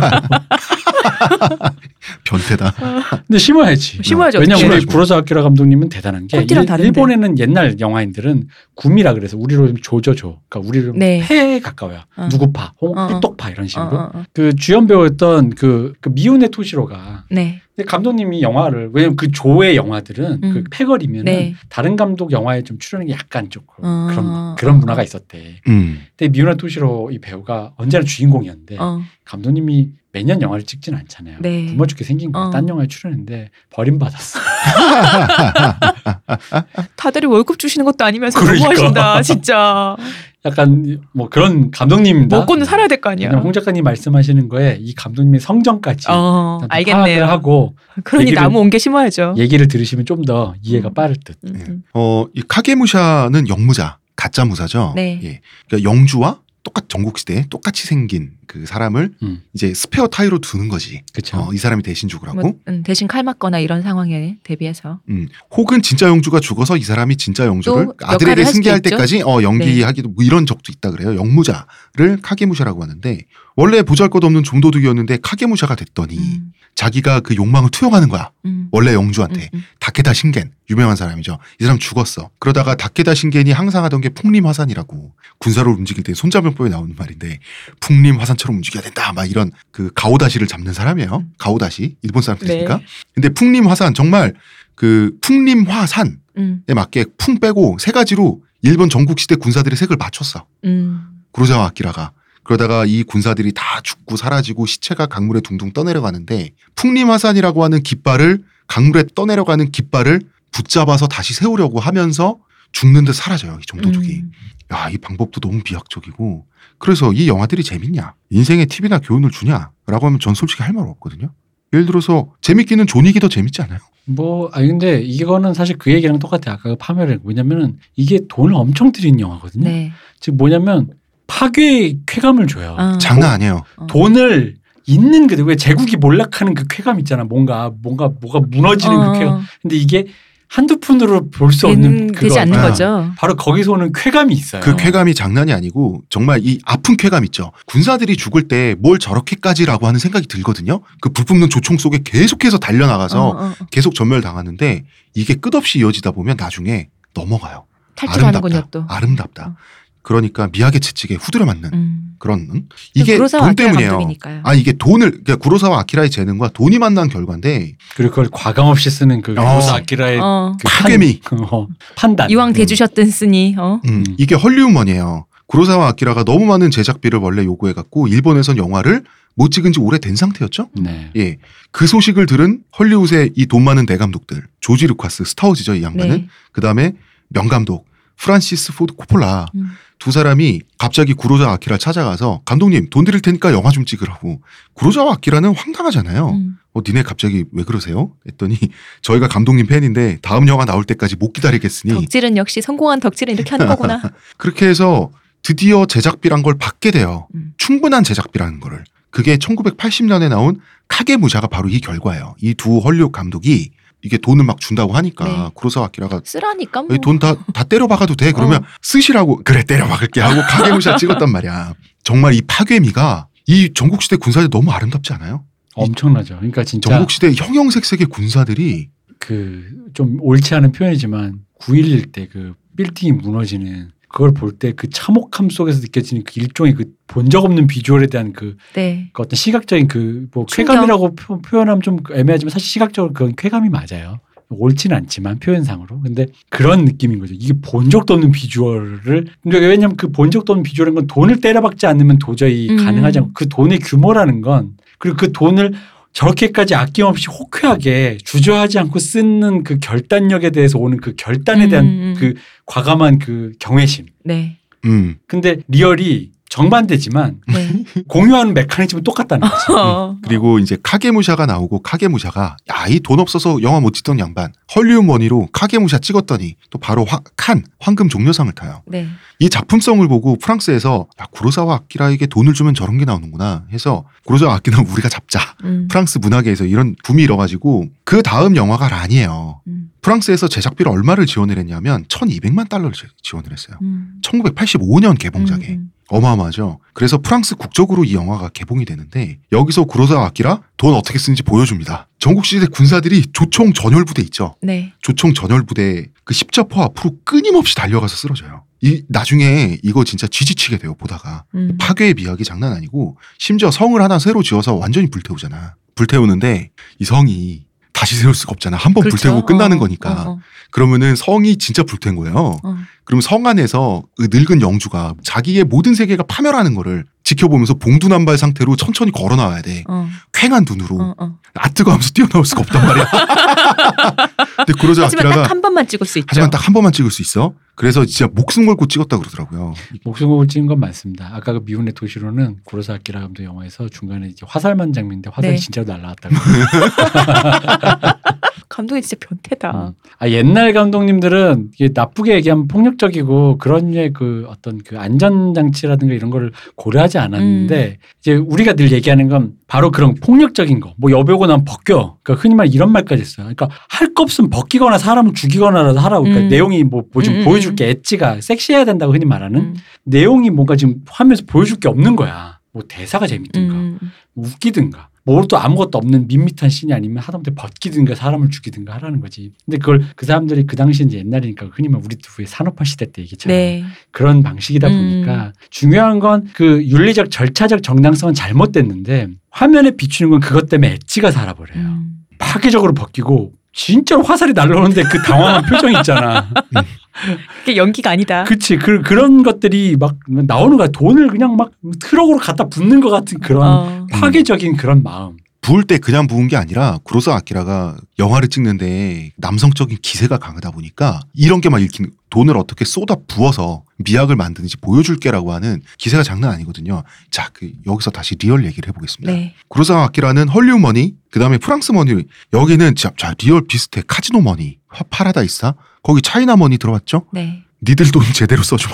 고 견태다. 근데 심어야지. 심어야지, 왜냐면 어떡해. 우리 구로사와 아키라 감독님은 대단한 게 일. 일본에는 옛날 영화인들은 구미라 그래서 우리로 좀 조져줘. 그러니까 우리를 네. 패에 가까워요. 어. 누구파, 홍, 어, 어. 호떡파 이런 어, 식으로. 어, 어. 그 주연 배우였던 그, 그 미우네 토시로가 네. 근데 감독님이 영화를 왜냐면 그 조의 영화들은 음. 그 패거리면 은 네. 다른 감독 영화에 좀 출연하는 게 약간 조금 어. 그런 그런 문화가 있었대. 음. 근데 미우네 토시로 이 배우가 언제나 주인공이었는데 어. 감독님이 매년 영화를 찍진 않잖아요. 네. 굶어 죽게 생긴 거야. 어. 딴 영화에 출연했는데 버림받았어. 다들 월급 주시는 것도 아니면서 그러니까. 너무하신다 진짜. 약간 뭐 그런 감독님입니다. 먹고는 살아야 될 거 아니야. 홍 작가님 말씀하시는 거에 이 감독님의 성정까지 어, 알겠네요. 파악을 하고 그러니 얘기를- 나무 옮겨 심어야죠. 얘기를 들으시면 좀 더 이해가 음. 빠를 듯. 음, 음. 어, 이 카게무샤는 영무자, 가짜 무사죠. 네. 예. 그러니까 영주와 똑같 전국 시대에 똑같이 생긴 그 사람을 음. 이제 스페어 타이로 두는 거지. 그렇죠. 어, 이 사람이 대신 죽을 하고. 뭐, 음, 대신 칼 맞거나 이런 상황에 대비해서. 음. 혹은 진짜 영주가 죽어서 이 사람이 진짜 영주를 또 아들에게 승계할. 네. 때까지 어, 연기하기도 뭐 이런 적도 있다 그래요. 영무자를 카게무샤라고 하는데 원래 보잘것없는 좀도둑이었는데 카게무샤가 됐더니 음, 자기가 그 욕망을 투영하는 거야. 음, 원래 영주한테. 음, 음. 다케다 신겐 유명한 사람이죠. 이 사람 죽었어. 그러다가 다케다 신겐이 항상 하던 게 풍림 화산이라고 군사를 움직일 때 손자병법에 나오는 말인데 풍림 화산 처럼 움직여야 된다. 막 이런 그 가오다시를 잡는 사람이에요. 가오다시 일본 사람들이니까. 네. 근데 풍림 화산 정말 그 풍림 화산에 음, 맞게 풍 빼고 세 가지로 일본 전국 시대 군사들의 색을 맞췄어. 음. 구로자와 아키라가. 그러다가 이 군사들이 다 죽고 사라지고 시체가 강물에 둥둥 떠내려가는데 풍림화산이라고 하는 깃발을 강물에 떠내려가는 깃발을 붙잡아서 다시 세우려고 하면서 죽는 듯 사라져요. 이 정도둑이. 음. 야, 이 방법도 너무 비약적이고. 그래서 이 영화들이 재밌냐? 인생에 팁이나 교훈을 주냐? 라고 하면 전 솔직히 할 말 없거든요. 예를 들어서 재밌기는 존윅이 더 재밌지 않아요? 뭐, 아니, 근데 이거는 사실 그 얘기랑 똑같아요. 아까 그 파멸을. 뭐냐면은 이게 돈을 엄청 들인 영화거든요. 네. 즉 뭐냐면 파괴의 쾌감을 줘요. 어. 장난 아니에요. 어. 돈을 있는 그대로 왜 제국이 몰락하는 그 쾌감 있잖아. 뭔가 뭔가 뭐가 무너지는 어. 그 쾌감. 근데 이게 한두 푼으로 볼수 된- 없는 되지 그거. 않는 아. 거죠. 바로 거기서 오는 쾌감이 있어요. 그 쾌감이 장난이 아니고 정말 이 아픈 쾌감 있죠. 군사들이 죽을 때 뭘 저렇게까지라고 하는 생각이 들거든요. 그 불붙는 조총 속에 계속해서 달려나가서 어, 어, 어. 계속 전멸당하는데 이게 끝없이 이어지다 보면 나중에 넘어가요. 탈출하는군요 또. 아름답다. 어. 그러니까 미하게 채찍에 후드려 맞는 음. 그런 응? 이게 돈 때문이에요. 감독이니까요. 아 이게 돈을 그러니까 구로사와 아키라의 재능과 돈이 만난 결과인데 그리고 그걸 과감 없이 쓰는 그 어. 로사 아키라의 어. 그 파괴미. 판, 어, 판단. 이왕 대주셨던 쓰니 어. 음, 음. 이게 헐리우드 money예요. 구로사와 아키라가 너무 많은 제작비를 원래 요구해갖고 일본에선 영화를 못 찍은 지 오래된 상태였죠. 네. 예. 그 소식을 들은 헐리우드의 이 돈 많은 대감독들, 조지 루카스, 스타워즈죠, 이 양반은. 네. 그 다음에 명감독, 프란시스 포드 코폴라. 음. 두 사람이 갑자기 구로자와 아키라를 찾아가서 감독님 돈 드릴 테니까 영화 좀 찍으라고. 구로자와 아키라는 황당하잖아요. 음. 어, 니네 갑자기 왜 그러세요? 했더니 저희가 감독님 팬인데 다음 영화 나올 때까지 못 기다리겠으니 덕질은 역시 성공한 덕질은 이렇게 하는 거구나. 그렇게 해서 드디어 제작비란 걸 받게 돼요. 음. 충분한 제작비라는 거를. 그게 1980년에 나온 카게무샤가 바로 이 결과예요. 이 두 헐리우드 감독이 이게 돈을 막 준다고 하니까 네. 구로사와 아키라가 쓰라니까 뭐. 돈다 다 때려 박아도 돼. 그러면 어. 쓰시라고 그래 때려 박을게 하고 카게무샤 찍었단 말이야. 정말 이 파괴미가 이 전국 시대 군사들 너무 아름답지 않아요? 엄청나죠. 그러니까 진짜 전국 시대 형형색색의 군사들이 그 좀 옳지 않은 표현이지만 9.11 때 그 빌딩이 무너지는 그걸 볼 때 그 참혹함 속에서 느껴지는 그 일종의 그 본 적 없는 비주얼에 대한 그, 네. 그 어떤 시각적인 그 뭐. 쾌감이라고 표, 표현하면 좀 애매하지만 사실 시각적으로 그건 쾌감이 맞아요. 옳지는 않지만 표현상으로 근데 그런 느낌인 거죠. 이게 본 적도 없는 비주얼을 근데 왜냐하면 그 본 적도 없는 비주얼인 건 돈을 때려박지 않으면 도저히 음. 가능하지 않고 그 돈의 규모라는 건 그리고 그 돈을 저렇게까지 아낌없이 호쾌하게 주저하지 않고 쓰는 그 결단력에 대해서 오는 그 결단에 대한 음. 그 과감한 그 경외심. 네. 음 근데 리얼이 정반대지만 네. 공유하는 메커니즘은 똑같다는 거지. 어. 그리고 이제 카게무샤가 나오고 카게무샤가 야 이 돈 없어서 영화 못 찍던 양반 헐리우드 money로 카게무샤 찍었더니 또 바로 화- 칸 황금 종려상을 타요. 네. 이 작품성을 보고 프랑스에서 야 구로사와 아키라에게 돈을 주면 저런 게 나오는구나 해서 구로사와 아키라는 우리가 잡자. 음. 프랑스 문화계에서 이런 붐이 일어가지고 그 다음 영화가 란이에요. 음. 프랑스에서 제작비를 얼마를 지원을 했냐면 1200만 달러를 지- 지원을 했어요. 음. 1985년 개봉작에. 음, 음. 어마어마하죠. 그래서 프랑스 국적으로 이 영화가 개봉이 되는데 여기서 구로사와 아키라 돈 어떻게 쓰는지 보여줍니다. 전국 시대 군사들이 조총 전열 부대 있죠. 네. 조총 전열 부대 그 십자포 앞으로 끊임없이 달려가서 쓰러져요. 이 나중에 이거 진짜 지지치게 돼요 보다가 음. 파괴의 미학이 장난 아니고 심지어 성을 하나 새로 지어서 완전히 불태우잖아. 불태우는데 이 성이 다시 세울 수가 없잖아. 한번 그렇죠. 불태우고 끝나는 어, 거니까. 어, 어, 그러면은 성이 진짜 불태운 거예요. 어. 그럼 성 안에서 그 늙은 영주가 자기의 모든 세계가 파멸하는 거를 지켜보면서 봉두난발 상태로 천천히 걸어 나와야 돼. 어, 쾌한 눈으로 어, 어. 아뜨거 하면서 뛰어나올 수가 없단 말이야. 근데 그러자 하지만 딱 한 번만 찍을 수 있죠. 하지만 딱 한 번만 찍을 수 있어. 그래서 진짜 목숨 걸고 찍었다 그러더라고요. 목숨을 찍은 건 맞습니다. 아까 그 미운의 도시로는 구로사키라 감독 영화에서 중간에 이제 화살만 장면인데 화살이 네. 진짜로 날라왔다고. 감독이 진짜 변태다. 음. 아 옛날 감독님들은 이게 나쁘게 얘기하면 폭력적이고 그런 그 어떤 그 안전 장치라든가 이런 거를 고려하지 않았는데 음. 이제 우리가 늘 얘기하는 건 바로 그런 폭력적인 거. 뭐 여배우고 난 벗겨. 그러니까 흔히 말 이런 말까지 했어요. 그러니까 할 거 없으면 벗기거나 사람을 죽이거나라도 하라고. 그러니까 음. 내용이 뭐, 뭐좀 음, 음, 보여줄 게 엣지가 섹시해야 된다고 흔히 말하는 음, 내용이 뭔가 지금 화면에서 보여줄 게 없는 거야. 뭐 대사가 재밌든가 음, 웃기든가 뭐또 아무것도 없는 밋밋한 씬이 아니면 하다못해 벗기든가 사람을 죽이든가 하라는 거지. 근데 그걸 그 사람들이 그 당시 이제 옛날이니까 흔히 말 우리 두의 산업화 시대 때 얘기처럼 네. 그런 방식이다 음. 보니까 중요한 건 그 윤리적 절차적 정당성은 잘못됐는데 화면에 비추는 건 그것 때문에 엣지가 살아버려요. 음. 파괴적으로 벗기고 진짜로 화살이 날라오는데 그 당황한 표정 있잖아. 그게 연기가 아니다. 그치. 그, 그런 것들이 막 나오는 거야. 돈을 그냥 막 트럭으로 갖다 붓는 것 같은 그런 어. 파괴적인 그런 마음. 부을 때 그냥 부은 게 아니라 구로사와 아키라가 영화를 찍는데 남성적인 기세가 강하다 보니까 이런 게 막 읽히는 돈을 어떻게 쏟아 부어서 미학을 만드는지 보여줄게라고 하는 기세가 장난 아니거든요. 자, 그 여기서 다시 리얼 얘기를 해보겠습니다. 네. 구로사와 아키라는 헐리우드 money, 그 다음에 프랑스 money, 여기는 자, 자 리얼 비슷해. 카지노 money, 파- 파라다이스다. 거기 차이나 money 들어봤죠? 네. 니들 돈 제대로. 진짜.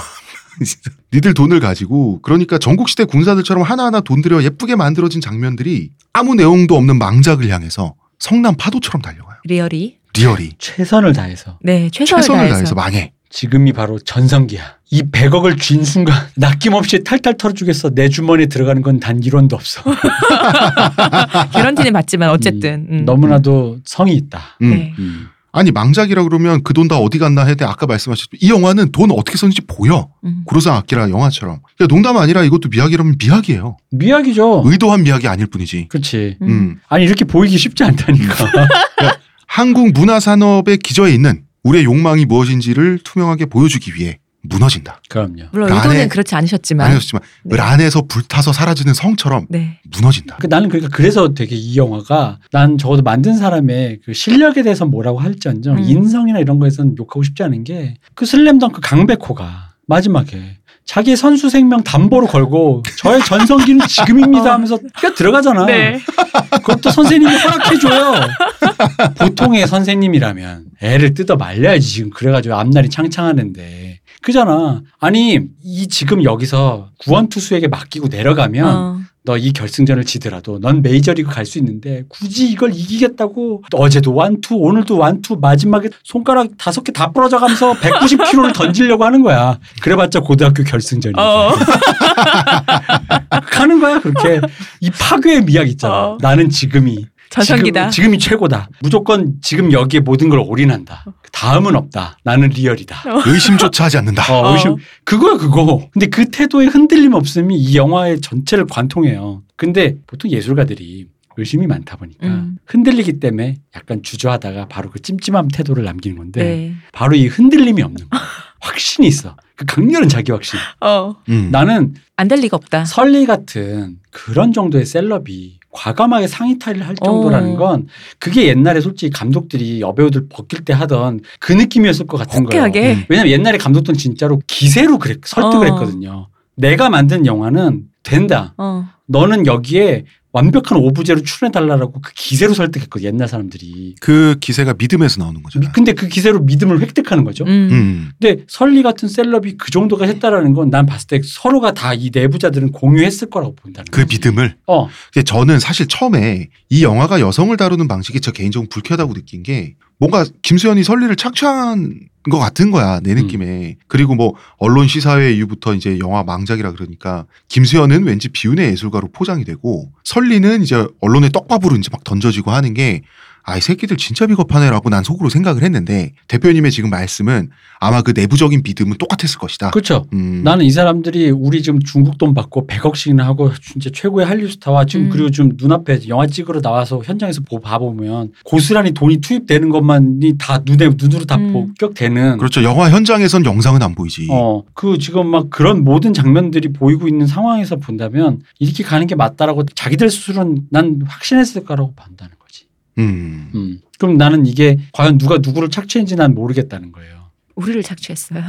니들 돈을 가지고 그러니까 전국시대 군사들처럼 하나하나 돈 들여 예쁘게 만들어진 장면들이 아무 내용도 없는 망작을 향해서 성난 파도처럼 달려가요. 리얼이. 리얼이 최선을 다해서. 네. 최선을, 최선을 다해서. 다해서 망해. 지금이 바로 전성기야. 이 100억을 쥔 순간 남김없이 탈탈 털어주겠어. 내 주머니에 들어가는 건 단 1원도 없어. 개런티는 맞지만 어쨌든. 음. 너무나도 성의 있다. 음. 네. 음. 아니 망작이라 그러면 그 돈 다 어디 갔나 했는데 아까 말씀하셨듯이 이 영화는 돈 어떻게 썼는지 보여. 음. 구로사와 아키라 영화처럼. 그러니까 농담 아니라 이것도 미학이라면 미학이에요. 미학이죠. 의도한 미학이 아닐 뿐이지. 그렇지. 음. 음. 아니 이렇게 보이기 쉽지 않다니까. 한국 문화 산업의 기저에 있는 우리의 욕망이 무엇인지를 투명하게 보여주기 위해 무너진다. 그럼요. 물론 그 의도는 그렇지 않으셨지만. 아니었지만 네. 을 안에서 불타서 사라지는 성처럼 네. 무너진다. 그 나는 그러니까 그래서 되게 이 영화가 난 적어도 만든 사람의 그 실력에 대해서 뭐라고 할지언정 음. 인성이나 이런 거에서는 욕하고 싶지 않은 게 그 슬램덩크 강백호가 마지막에 자기 선수 생명 담보로 걸고 저의 전성기는 지금입니다 하면서 뛰어 들어가잖아. 네. 그것도 선생님이 허락해줘요. 보통의 선생님이라면 애를 뜯어 말려야지 지금 그래가지고 앞날이 창창하는데 그잖아. 아니 이 지금 여기서 구원 투수에게 맡기고 내려가면 어. 너이 결승전을 지더라도 넌 메이저리그 갈 수 있는데 굳이 이걸 이기겠다고 어제도 완투 오늘도 완투 마지막에 손가락 다섯 개 다 부러져 가면서 190kg를 던지려고 하는 거야. 그래봤자 고등학교 결승전이야. 어. 가는 거야 그렇게 이 파괴의 미학 있잖아. 어. 나는 지금이 전성기다. 지금, 이 최고다. 무조건 지금 여기에 모든 걸 올인한다. 다음은 없다. 나는 리얼이다. 의심조차 하지 않는다. 어, 어. 의심. 그거야, 그거. 근데 그 태도에 흔들림 없음이 이 영화의 전체를 관통해요. 근데 보통 예술가들이 의심이 많다 보니까 음. 흔들리기 때문에 약간 주저하다가 바로 그 찜찜한 태도를 남기는 건데 네. 바로 이 흔들림이 없는 거야. 확신이 있어. 그 강렬한 자기 확신. 어. 음. 나는 안 될 리가 없다. 설리 같은 그런 정도의 셀럽이 과감하게 상의 탈의를 할 정도라는 어. 건 그게 옛날에 솔직히 감독들이 여배우들 벗길 때 하던 그 느낌이었을 것 같은 거예요. 호쾌하게. 음. 왜냐면 옛날에 감독들은 진짜로 기세로 그랬, 설득을 어. 했거든요. 내가 만든 영화는 된다. 어. 너는 여기에 완벽한 오브제로 출연해달라고 그 기세로 설득했거든 옛날 사람들이. 그 기세가 믿음에서 나오는 거잖아. 근데 그 기세로 믿음을 획득하는 거죠. 음. 음. 근데 설리 같은 셀럽이 그 정도가 했다라는 건 난 봤을 때 서로가 다 이 내부자들은 공유했을 거라고 본다는 그 거지. 믿음을. 어. 근데 저는 사실 처음에 이 영화가 여성을 다루는 방식이 저 개인적으로 불쾌하다고 느낀 게 뭔가 김수현이 설리를 착취한 것 같은 거야 내 음. 느낌에 그리고 뭐 언론 시사회 이후부터 이제 영화 망작이라 그러니까 김수현은 왠지 비운의 예술가로 포장이 되고 설리는 이제 언론의 떡밥으로 이제 막 던져지고 하는 게 아 이 새끼들 진짜 비겁하네라고 난 속으로 생각을 했는데 대표님의 지금 말씀은 아마 그 내부적인 믿음은 똑같았을 것이다. 그렇죠. 음. 나는 이 사람들이 우리 지금 중국 돈 받고 100억씩이나 하고 진짜 최고의 한류 스타와 지금 음. 그리고 지금 눈앞에 영화 찍으러 나와서 현장에서 보 봐보면 고스란히 돈이 투입되는 것만이 다 눈에 눈으로 다 음. 복격되는 그렇죠. 영화 현장에선 영상은 안 보이지. 어, 그 지금 막 그런 모든 장면들이 보이고 있는 상황에서 본다면 이렇게 가는 게 맞다라고 자기들 스스로는 난 확신했을 거라고 거지. 음. 음. 그럼 나는 이게 과연 누가 누구를 착취했는지 난 모르겠다는 거예요. 우리를 착취했어요.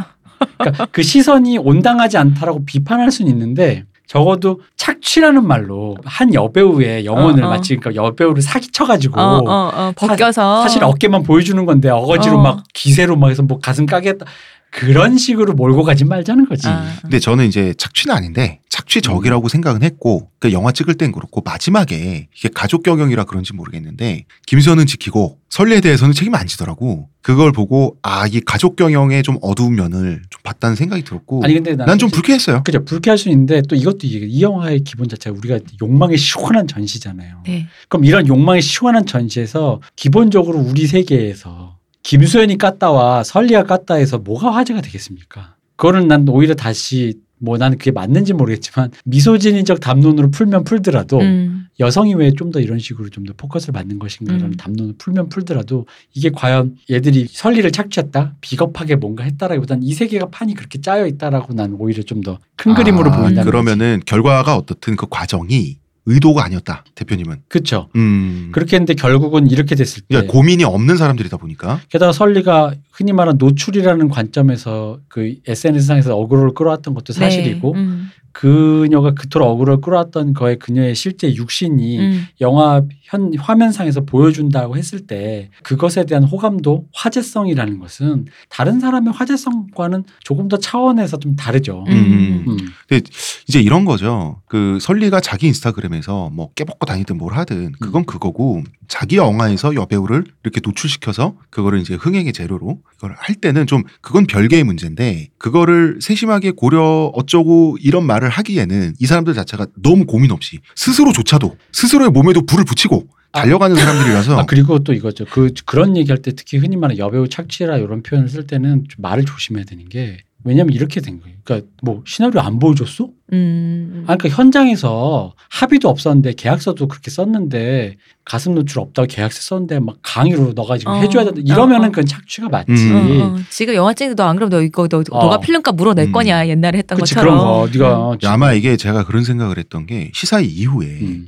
그러니까 그 시선이 온당하지 않다라고 비판할 수는 있는데 적어도 착취라는 말로 한 여배우의 영혼을 어, 어. 마치 그러니까 여배우를 사기쳐가지고 어, 어, 어, 벗겨서 사 실 어깨만 보여주는 건데 어거지로 어. 막 기세로 막 해서 뭐 가슴 까겠다 그런 식으로 몰고 가지 말자는 거지. 아, 근데 저는 이제 착취는 아닌데 착취적이라고 생각은 했고 그 영화 찍을 땐 그렇고 마지막에 이게 가족 경영이라 그런지 모르겠는데 김수현은 지키고 설리에 대해서는 책임 안 지더라고. 그걸 보고 아 이 가족 경영의 좀 어두운 면을 좀 봤다는 생각이 들었고 아니 근데 난 좀 불쾌했어요. 그죠 불쾌할 수 있는데 또 이것도 이, 이 영화의 기본 자체가 우리가 욕망의 시원한 전시잖아요. 네. 그럼 이런 욕망의 시원한 전시에서 기본적으로 우리 세계에서 김수현이 깠다와 설리가 깠다에서 뭐가 화제가 되겠습니까? 그거는 난 오히려 다시 뭐 나는 그게 맞는지 모르겠지만 미소진이적 담론으로 풀면 풀더라도 음. 여성이 왜 좀 더 이런 식으로 좀 더 포커스를 맞는 것인가라는 음. 담론을 풀면 풀더라도 이게 과연 얘들이 설리를 착취했다 비겁하게 뭔가 했다라기보다는 이 세계가 판이 그렇게 짜여 있다라고 난 오히려 좀 더큰 그림으로 아, 보인다는 그러면은 결과가 어떻든 그 과정이 의도가 아니었다. 대표님은. 그렇죠. 음. 그렇게 했는데 결국은 이렇게 됐을 때 그러니까 고민이 없는 사람들이다 보니까 게다가 설리가 흔히 말하는 노출이라는 관점에서 그 SNS상에서 어그로를 끌어왔던 것도 사실이고 네. 음. 그녀가 그토록 어그로를 끌어왔던 거에 그녀의 실제 육신이 음. 영화 현 화면상에서 보여준다고 했을 때 그것에 대한 호감도 화제성이라는 것은 다른 사람의 화제성과는 조금 더 차원에서 좀 다르죠. 음. 음. 이제 이런 거죠. 그 설리가 자기 인스타그램에서 뭐 깨벗고 다니든 뭘 하든 그건 그거고 자기 영화에서 여배우를 이렇게 노출시켜서 그거를 이제 흥행의 재료로 이걸 할 때는 좀 그건 별개의 문제인데 그거를 세심하게 고려 어쩌고 이런 말을 하기에는 이 사람들 자체가 너무 고민 없이 스스로조차도 스스로의 몸에도 불을 붙이고 달려가는 사람들이라서 아 그리고 또 이거죠. 그 그런 얘기할 때 특히 흔히 말하는 여배우 착취라 이런 표현을 쓸 때는 좀 말을 조심해야 되는 게 왜냐면 이렇게 된 거예요. 그러니까 뭐 시나리오 안 보여줬어? 음. 아, 그러니까 현장에서 합의도 없었는데 계약서도 그렇게 썼는데 가슴 노출 없다고 계약서 썼는데 막 강의로 너가 지금 어. 해줘야 된다. 이러면은 어, 어. 그건 착취가 맞지. 음. 어, 어. 지금 영화 찍는데 너 안 그러면 너 이거 너, 어. 너가 필름값 물어낼 음. 거냐 옛날에 했던 그치 것처럼. 그런 거 네가 음. 아마 이게 제가 그런 생각을 했던 게 시사 이후에 음,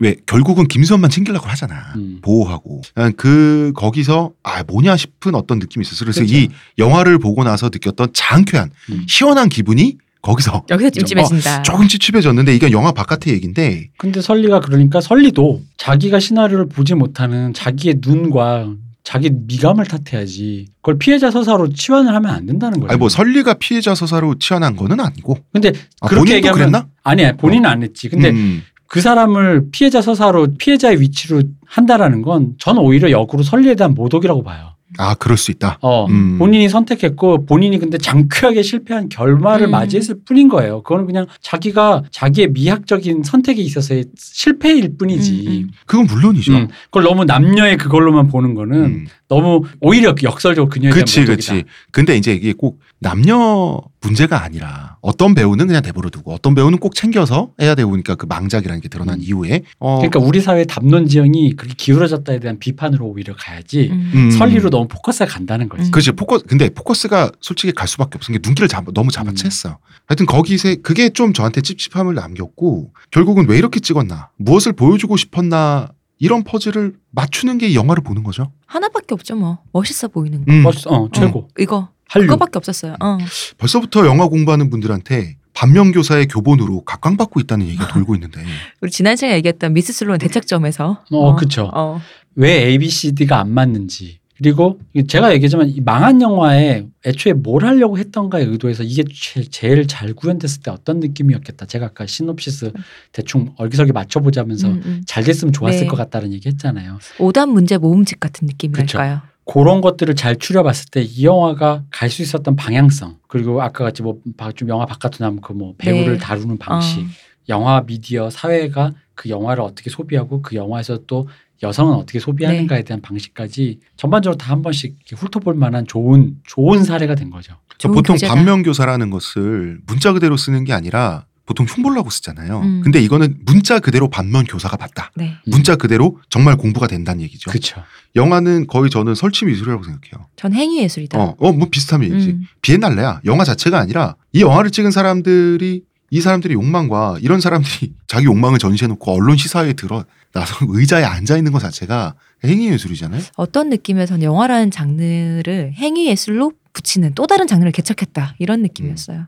왜 결국은 김수현만 챙기려고 하잖아. 음. 보호하고. 난그 거기서 아 뭐냐 싶은 어떤 느낌이 있었어. 그래서 그쵸. 이 영화를 보고 나서 느꼈던 장쾌한 음. 시원한 기분이 거기서 여기서 찜찜해진다. 조금 찝찝해졌는데 이건 영화 바깥의 얘기인데 근데 설리가 그러니까 설리도 자기가 시나리오를 보지 못하는 자기의 눈과 자기 미감을 탓해야지. 그걸 피해자 서사로 치환을 하면 안 된다는 거예요. 아니 뭐 설리가 피해자 서사로 치환한 거는 아니고 근데 아, 그렇게 본인도 얘기하면 그랬나? 아니야 본인은 안 했지. 근데 음, 그 사람을 피해자 서사로 피해자의 위치로 한다라는 건 저는 오히려 역으로 설리에 대한 모독이라고 봐요. 아 그럴 수 있다. 어, 음. 본인이 선택했고 본인이 근데 장쾌하게 실패한 결말을 음. 맞이했을 뿐인 거예요. 그거는 그냥 자기가 자기의 미학적인 선택에 있어서의 실패일 뿐이지. 음, 음. 그건 물론이죠. 음, 그걸 너무 남녀의 그걸로만 보는 거는 음. 너무 오히려 역설적으로 그녀에 대한 그치. 그치. 근데 이제 이게 꼭 남녀 문제가 아니라 어떤 배우는 그냥 내버려 두고 어떤 배우는 꼭 챙겨서 해야 되고 그러니까 그 망작이라는 게 드러난 음. 이후에 어, 그러니까 우리 사회 담론 지형이 그렇게 기울어졌다에 대한 비판으로 오히려 가야지. 설리로 너무 포커스가 간다는 거지. 음. 그치 포커 근데 포커스가 솔직히 갈 수밖에 없은 게 눈길을 잡아, 너무 잡아챘어. 음. 하여튼 거기서 그게 좀 저한테 찝찝함을 남겼고 결국은 왜 이렇게 찍었나 무엇을 보여주고 싶었나 이런 퍼즐을 맞추는 게이 영화를 보는 거죠. 하나밖에 없죠 뭐. 멋있어 보이는 거. 음. 멋있어. 어, 최고. 이거 한류. 그거밖에 없었어요. 어. 벌써부터 영화 공부하는 분들한테 반면교사의 교본으로 각광받고 있다는 얘기가 돌고 있는데 우리 지난 시간에 얘기했던 미스 슬로운 대척점에서 어, 그쵸. 어. 왜 A, B, C, D가 안 맞는지. 그리고 제가 얘기했지만 이 망한 영화에 애초에 뭘 하려고 했던가에 의도해서 이게 제- 제일 잘 구현됐을 때 어떤 느낌이었겠다. 제가 아까 시놉시스 대충 얼기설기 맞춰보자면서 음, 음. 잘 됐으면 좋았을 네. 것 같다는 얘기 했잖아요. 오답 문제 모음집 같은 느낌이랄까요. 그런 것들을 잘 추려봤을 때 이 영화가 갈 수 있었던 방향성 그리고 아까 같이 뭐 좀 영화 바깥으로 나면 그 뭐 배우를 네. 다루는 방식 어. 영화 미디어 사회가 그 영화를 어떻게 소비하고 그 영화에서 또 여성은 어떻게 소비하는가에 대한 방식까지 전반적으로 다 한 번씩 훑어볼 만한 좋은 좋은 사례가 된 거죠. 좋은 보통 교재다. 반면교사라는 것을 문자 그대로 쓰는 게 아니라 보통 흉보려고 쓰잖아요. 음. 근데 이거는 문자 그대로 반면 교사가 맞다. 네. 문자 그대로 정말 공부가 된다는 얘기죠. 그렇죠. 영화는 거의 저는 설치 미술이라고 생각해요. 전 행위 예술이다. 어, 어, 뭐 비슷한 얘기지. 음. 비엔날레야. 영화 자체가 아니라 이 영화를 찍은 사람들이 이 사람들의 욕망과 이런 사람들이 자기 욕망을 전시해놓고 언론 시사회에 들어 나서 의자에 앉아 있는 것 자체가 행위 예술이잖아요. 어떤 느낌에서는 영화라는 장르를 행위 예술로 붙이는 또 다른 장르를 개척했다 이런 느낌이었어요.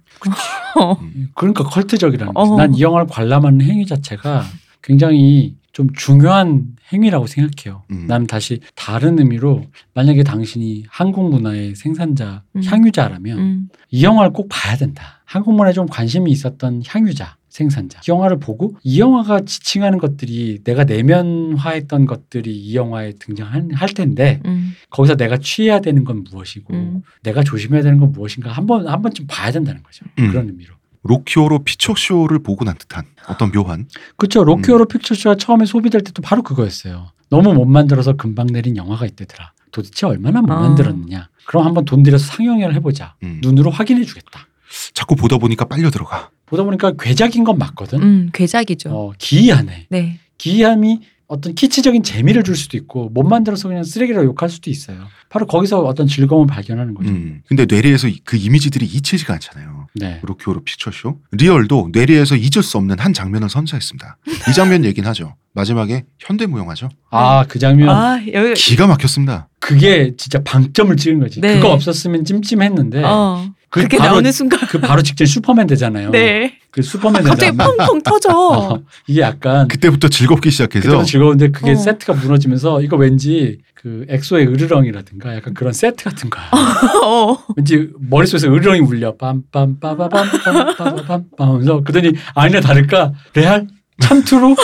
어. 그러니까 컬트적이라는 어. 거지. 난이 영화를 관람하는 행위 자체가 굉장히 좀 중요한 행위라고 생각해요. 음. 난 다시 다른 의미로 만약에 당신이 한국 문화의 생산자, 음. 향유자라면 음. 이 영화를 꼭 봐야 된다. 한국 문화에 좀 관심이 있었던 향유자, 생산자. 이 영화를 보고 이 영화가 지칭하는 것들이 내가 내면화했던 것들이 이 영화에 등장할 할 텐데 음. 거기서 내가 취해야 되는 건 무엇이고 음. 내가 조심해야 되는 건 무엇인가 한번 한 번쯤 봐야 된다는 거죠. 음. 그런 의미로. 로키오로 피처쇼를 보고 난 듯한 어떤 묘한 그렇죠. 로키오로 픽처쇼가 처음에 소비될 때도 바로 그거였어요. 너무 못 만들어서 금방 내린 영화가 있대더라. 도대체 얼마나 못 아. 만들었느냐. 그럼 한번 돈 들여서 상영회를 해보자. 음. 눈으로 확인해 주겠다. 자꾸 보다 보니까 빨려 들어가. 보다 보니까 괴작인 건 맞거든. 음, 괴작이죠. 어, 기이하네. 네. 기이함이 어떤 키치적인 재미를 줄 수도 있고 못 만들어서 그냥 쓰레기라고 욕할 수도 있어요. 바로 거기서 어떤 즐거움을 발견하는 거죠. 음. 근데 뇌리에서 이- 그 이미지들이 잊히지가 않잖아요. 네. 로키오로 피처쇼. 리얼도 뇌리에서 잊을 수 없는 한 장면을 선사했습니다. 이 장면 얘긴 하죠. 마지막에 현대무용하죠. 아, 그 장면. 아, 여기 기가 막혔습니다. 그게 진짜 방점을 찍은 거지. 네. 그거 없었으면 찜찜했는데. 어. 그 그게 바로- 나오는 순간 그 바로 직전 슈퍼맨 되잖아요. 네. 그 슈퍼맨 갑자기 되잖아요. 펑펑 터져. 어, 이게 약간 그때부터 즐겁기 시작해서 그때부터 즐거운데 그게 어. 세트가 무너지면서 이거 왠지 그 엑소의 으르렁이라든가 약간 그런 세트 같은 거야. 어. 왠지 머릿속에서 으르렁이 울려. 빰빰빠바밤빰빰빠바밤 하면서 그러더니 아니나 다를까 레알 참투로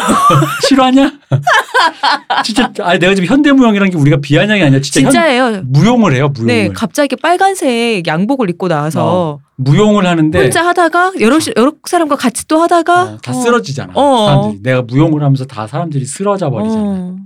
실화냐? 진짜 아니 내가 지금 현대무용이라는 게 우리가 비아냥이 아니야. 진짜 현- 진짜예요. 무용을 해요. 무용을. 네, 갑자기 빨간색 양복을 입고 나와서 무용을 하는데 혼자 하다가 여러 시- 여러 사람과 같이 또 하다가 어, 다 어. 쓰러지잖아. 어. 사람들이 내가 무용을 하면서 다 사람들이 쓰러져 버리잖아. 어.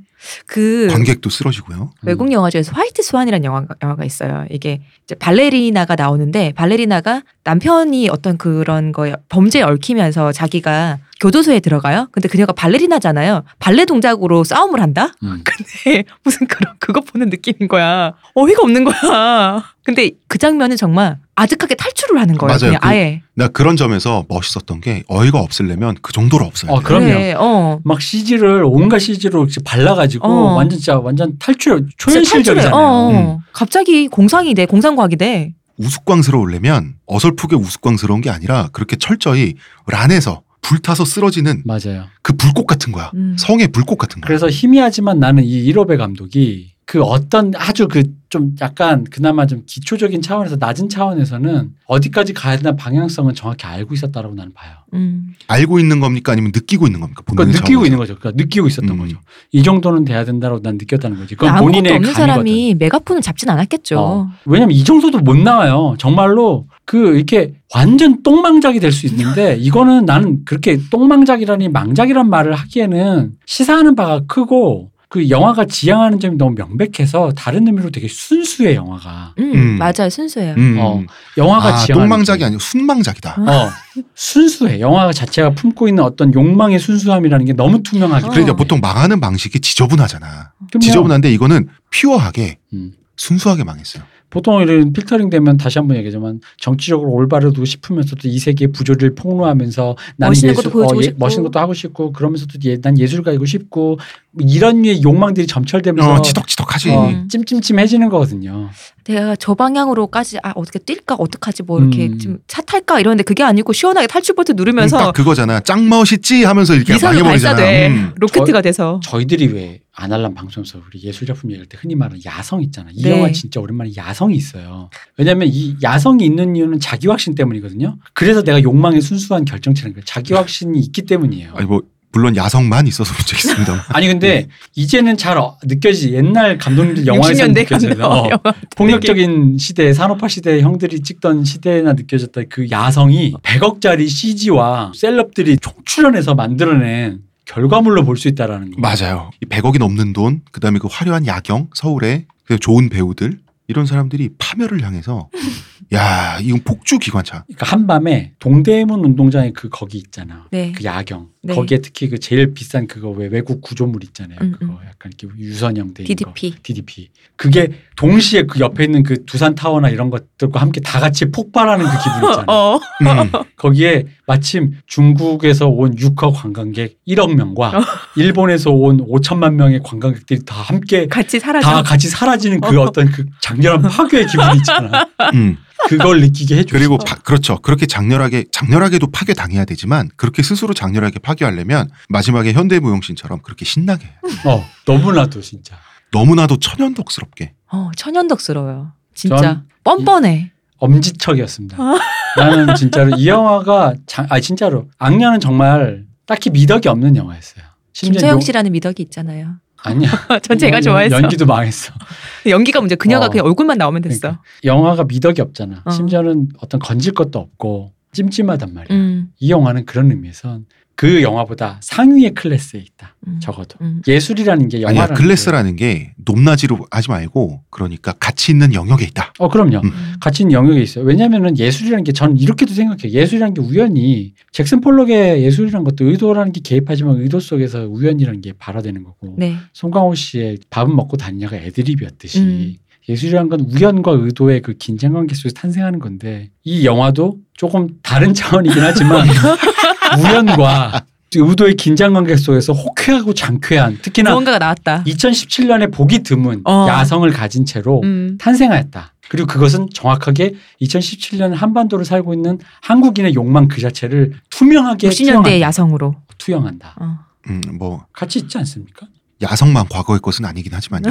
그 관객도 쓰러지고요. 외국 영화 중에서 화이트 스완이라는 영화가, 영화가 있어요. 이게 이제 발레리나가 나오는데 발레리나가 남편이 어떤 그런 거에 범죄에 얽히면서 자기가 교도소에 들어가요. 근데 그녀가 발레리나잖아요. 발레 동작으로 싸움을 한다? 음. 근데 무슨 그런 그거 보는 느낌인 거야. 어이가 없는 거야. 근데 그 장면은 정말 아득하게 탈출을 하는 거예요. 맞아요. 그냥 그- 아예. 나 그런 점에서 멋있었던 게 어이가 없으려면 그 정도로 없어요. 어, 그럼요. 그래, 어. 막 CG를 온갖 CG로 발라가지고 어. 완전 진짜 완전 탈출 초현실적이잖아요. 어, 어. 음. 갑자기 공상이 돼. 공상과학이 돼. 우스꽝스러우려면 어설프게 우스꽝스러운 게 아니라 그렇게 철저히 란에서 불타서 쓰러지는 맞아요. 그 불꽃 같은 거야. 음. 성의 불꽃 같은 거야. 그래서 희미하지만 나는 이 이로베 감독이 그 어떤 아주 그 좀 약간 그나마 좀 기초적인 차원에서 낮은 차원에서는 어디까지 가야 되나 방향성은 정확히 알고 있었다라고 나는 봐요. 음. 알고 있는 겁니까 아니면 느끼고 있는 겁니까? 그러니까 느끼고 차원에서. 있는 거죠. 그러니까 느끼고 있었던 음. 거죠. 이 정도는 돼야 된다고 난 느꼈다는 거지. 그건 아무것도 본인의 없는 감이거든. 사람이 메가폰을 잡진 않았겠죠. 어. 왜냐면 이 정도도 못 나와요. 정말로 그 이렇게 완전 똥망작이 될 수 있는데 이거는 나는 그렇게 똥망작이라니 망작이란 말을 하기에는 시사하는 바가 크고 그 영화가 지향하는 점이 너무 명백해서 다른 의미로 되게 순수해 영화가. 음, 음. 맞아요. 순수해요. 음. 어, 영화가 아, 지향하는 똥망작이. 아니고 순망작이다. 어, 순수해. 영화 자체가 품고 있는 어떤 욕망의 순수함이라는 게 너무 투명하기 어. 때문에. 그러니까 보통 망하는 방식이 지저분하잖아. 그럼요. 지저분한데 이거는 퓨어하게 음. 순수하게 망했어요. 보통 이런 필터링 되면 다시 한번 얘기하지만 정치적으로 올바르고 싶으면서도 이 세계의 부조리를 폭로하면서 나는 멋있는 예술- 것도 보여주고 예- 싶고. 멋있는 것도 하고 싶고 그러면서도 예, 난 예술가이고 싶고 뭐 이런 류의 욕망들이 점철되면서 어, 치덕치덕하지. 어, 음. 찜찜찜해지는 거거든요. 내가 저 방향으로까지 아 어떻게 뛸까 어떡하지 뭐 이렇게 음. 좀차 탈까 이러는데 그게 아니고 시원하게 탈출 버튼 음, 누르면서 딱 그거잖아. 짱 멋있지 하면서 이렇게 미사일 망해버리잖아. 발사돼 음. 로켓가 돼서 저희들이 왜 아날람 방송에서 우리 예술 작품 얘기할 때 흔히 말하는 야성 있잖아. 이 네. 영화 진짜 오랜만에 야성이 있어요. 왜냐하면 이 야성이 있는 이유는 자기 확신 때문이거든요. 그래서 내가 욕망의 순수한 결정체라는 거예요. 자기 확신이 있기 때문이에요. 아니 뭐 물론 야성만 있어서 문제겠습니다. 아니 근데 이제는 잘 어- 느껴지지 옛날 감독님들 영화에서 60년대 느껴져요. 어. 폭력적인 시대 산업화 시대 형들이 찍던 시대나 느껴졌던 그 야성이 100억짜리 CG와 셀럽들이 총출연해서 만들어낸 결과물로 볼 수 있다라는 거. 맞아요. 이 100억이 넘는 돈, 그다음에 그 화려한 야경, 서울에 그 좋은 배우들 이런 사람들이 파멸을 향해서 야 이건 폭주 기관차. 그러니까 한밤에 동대문 운동장에 그 거기 있잖아. 네. 그 야경. 네. 거기에 특히 그 제일 비싼 그거 왜 외국 구조물 있잖아요. 음, 그거 음. 약간 이렇게 유선형 돼 있는 거. DDP. DDP. 그게 동시에 그 옆에 있는 그 두산 타워나 이런 것들과 함께 다 같이 폭발하는 그 기분 있잖아. 어. 음. 거기에 마침 중국에서 온 6억 관광객 1억 명과 어. 일본에서 온 5천만 명의 관광객들이 다 함께 같이 사라져. 다 같이 사라지는 그 어떤 그 장렬한 파괴의 기분이 있잖아. 음. 그걸 느끼게 해줘. 그리고 파- 그렇죠. 그렇게 장렬하게 장렬하게도 파괴 당해야 되지만 그렇게 스스로 장렬하게 파괴하려면 마지막에 현대무용신처럼 그렇게 신나게. 어 너무나도 진짜 너무나도 천연덕스럽게. 어, 천연덕스러워요. 진짜 전 뻔뻔해. 엄지척이었습니다. 나는 진짜로 이 영화가 장, 아 진짜로 악녀는 정말 딱히 미덕이 없는 영화였어요. 김서영 용- 씨라는 미덕이 있잖아요. 아니야. 전 제가 연- 좋아했어. 연기도 망했어. 연기가 문제. 그녀가 어. 그냥 얼굴만 나오면 됐어. 그러니까 영화가 미덕이 없잖아. 어. 심지어는 어떤 건질 것도 없고 찜찜하단 말이야. 음, 이 영화는 그런 의미에선 그 영화보다 상위의 클래스에 있다. 음, 적어도 음. 예술이라는 게 아니야 영화라는 클래스라는 게 높낮이로 하지 말고 그러니까 가치 있는 영역에 있다. 게- 어 그럼요. 음. 가치 있는 영역에 있어요. 왜냐하면은 예술이라는 게 저는 이렇게도 생각해요. 예술이라는 게 우연히 잭슨 폴록의 예술이라는 것도 의도라는 게 개입하지만 의도 속에서 우연이라는 게 발화되는 거고 네. 송강호 씨의 밥은 먹고 다니냐가 애드립이었듯이 음. 예술이란 건 우연과 의도의 그 긴장 관계 속에서 탄생하는 건데 이 영화도 조금 다른 차원이긴 하지만 우연과 의도의 긴장 관계 속에서 호쾌하고 장쾌한 특히나 무언가가 나왔다. 2017년에 보기 드문 어. 야성을 가진 채로 음. 탄생하였다. 그리고 그것은 정확하게 2017년 한반도를 살고 있는 한국인의 욕망 그 자체를 투명하게 90년대 투영한다. 야성으로. 투영한다. 어. 음, 뭐 같이 있지 않습니까? 야성만 과거의 것은 아니긴 하지만요.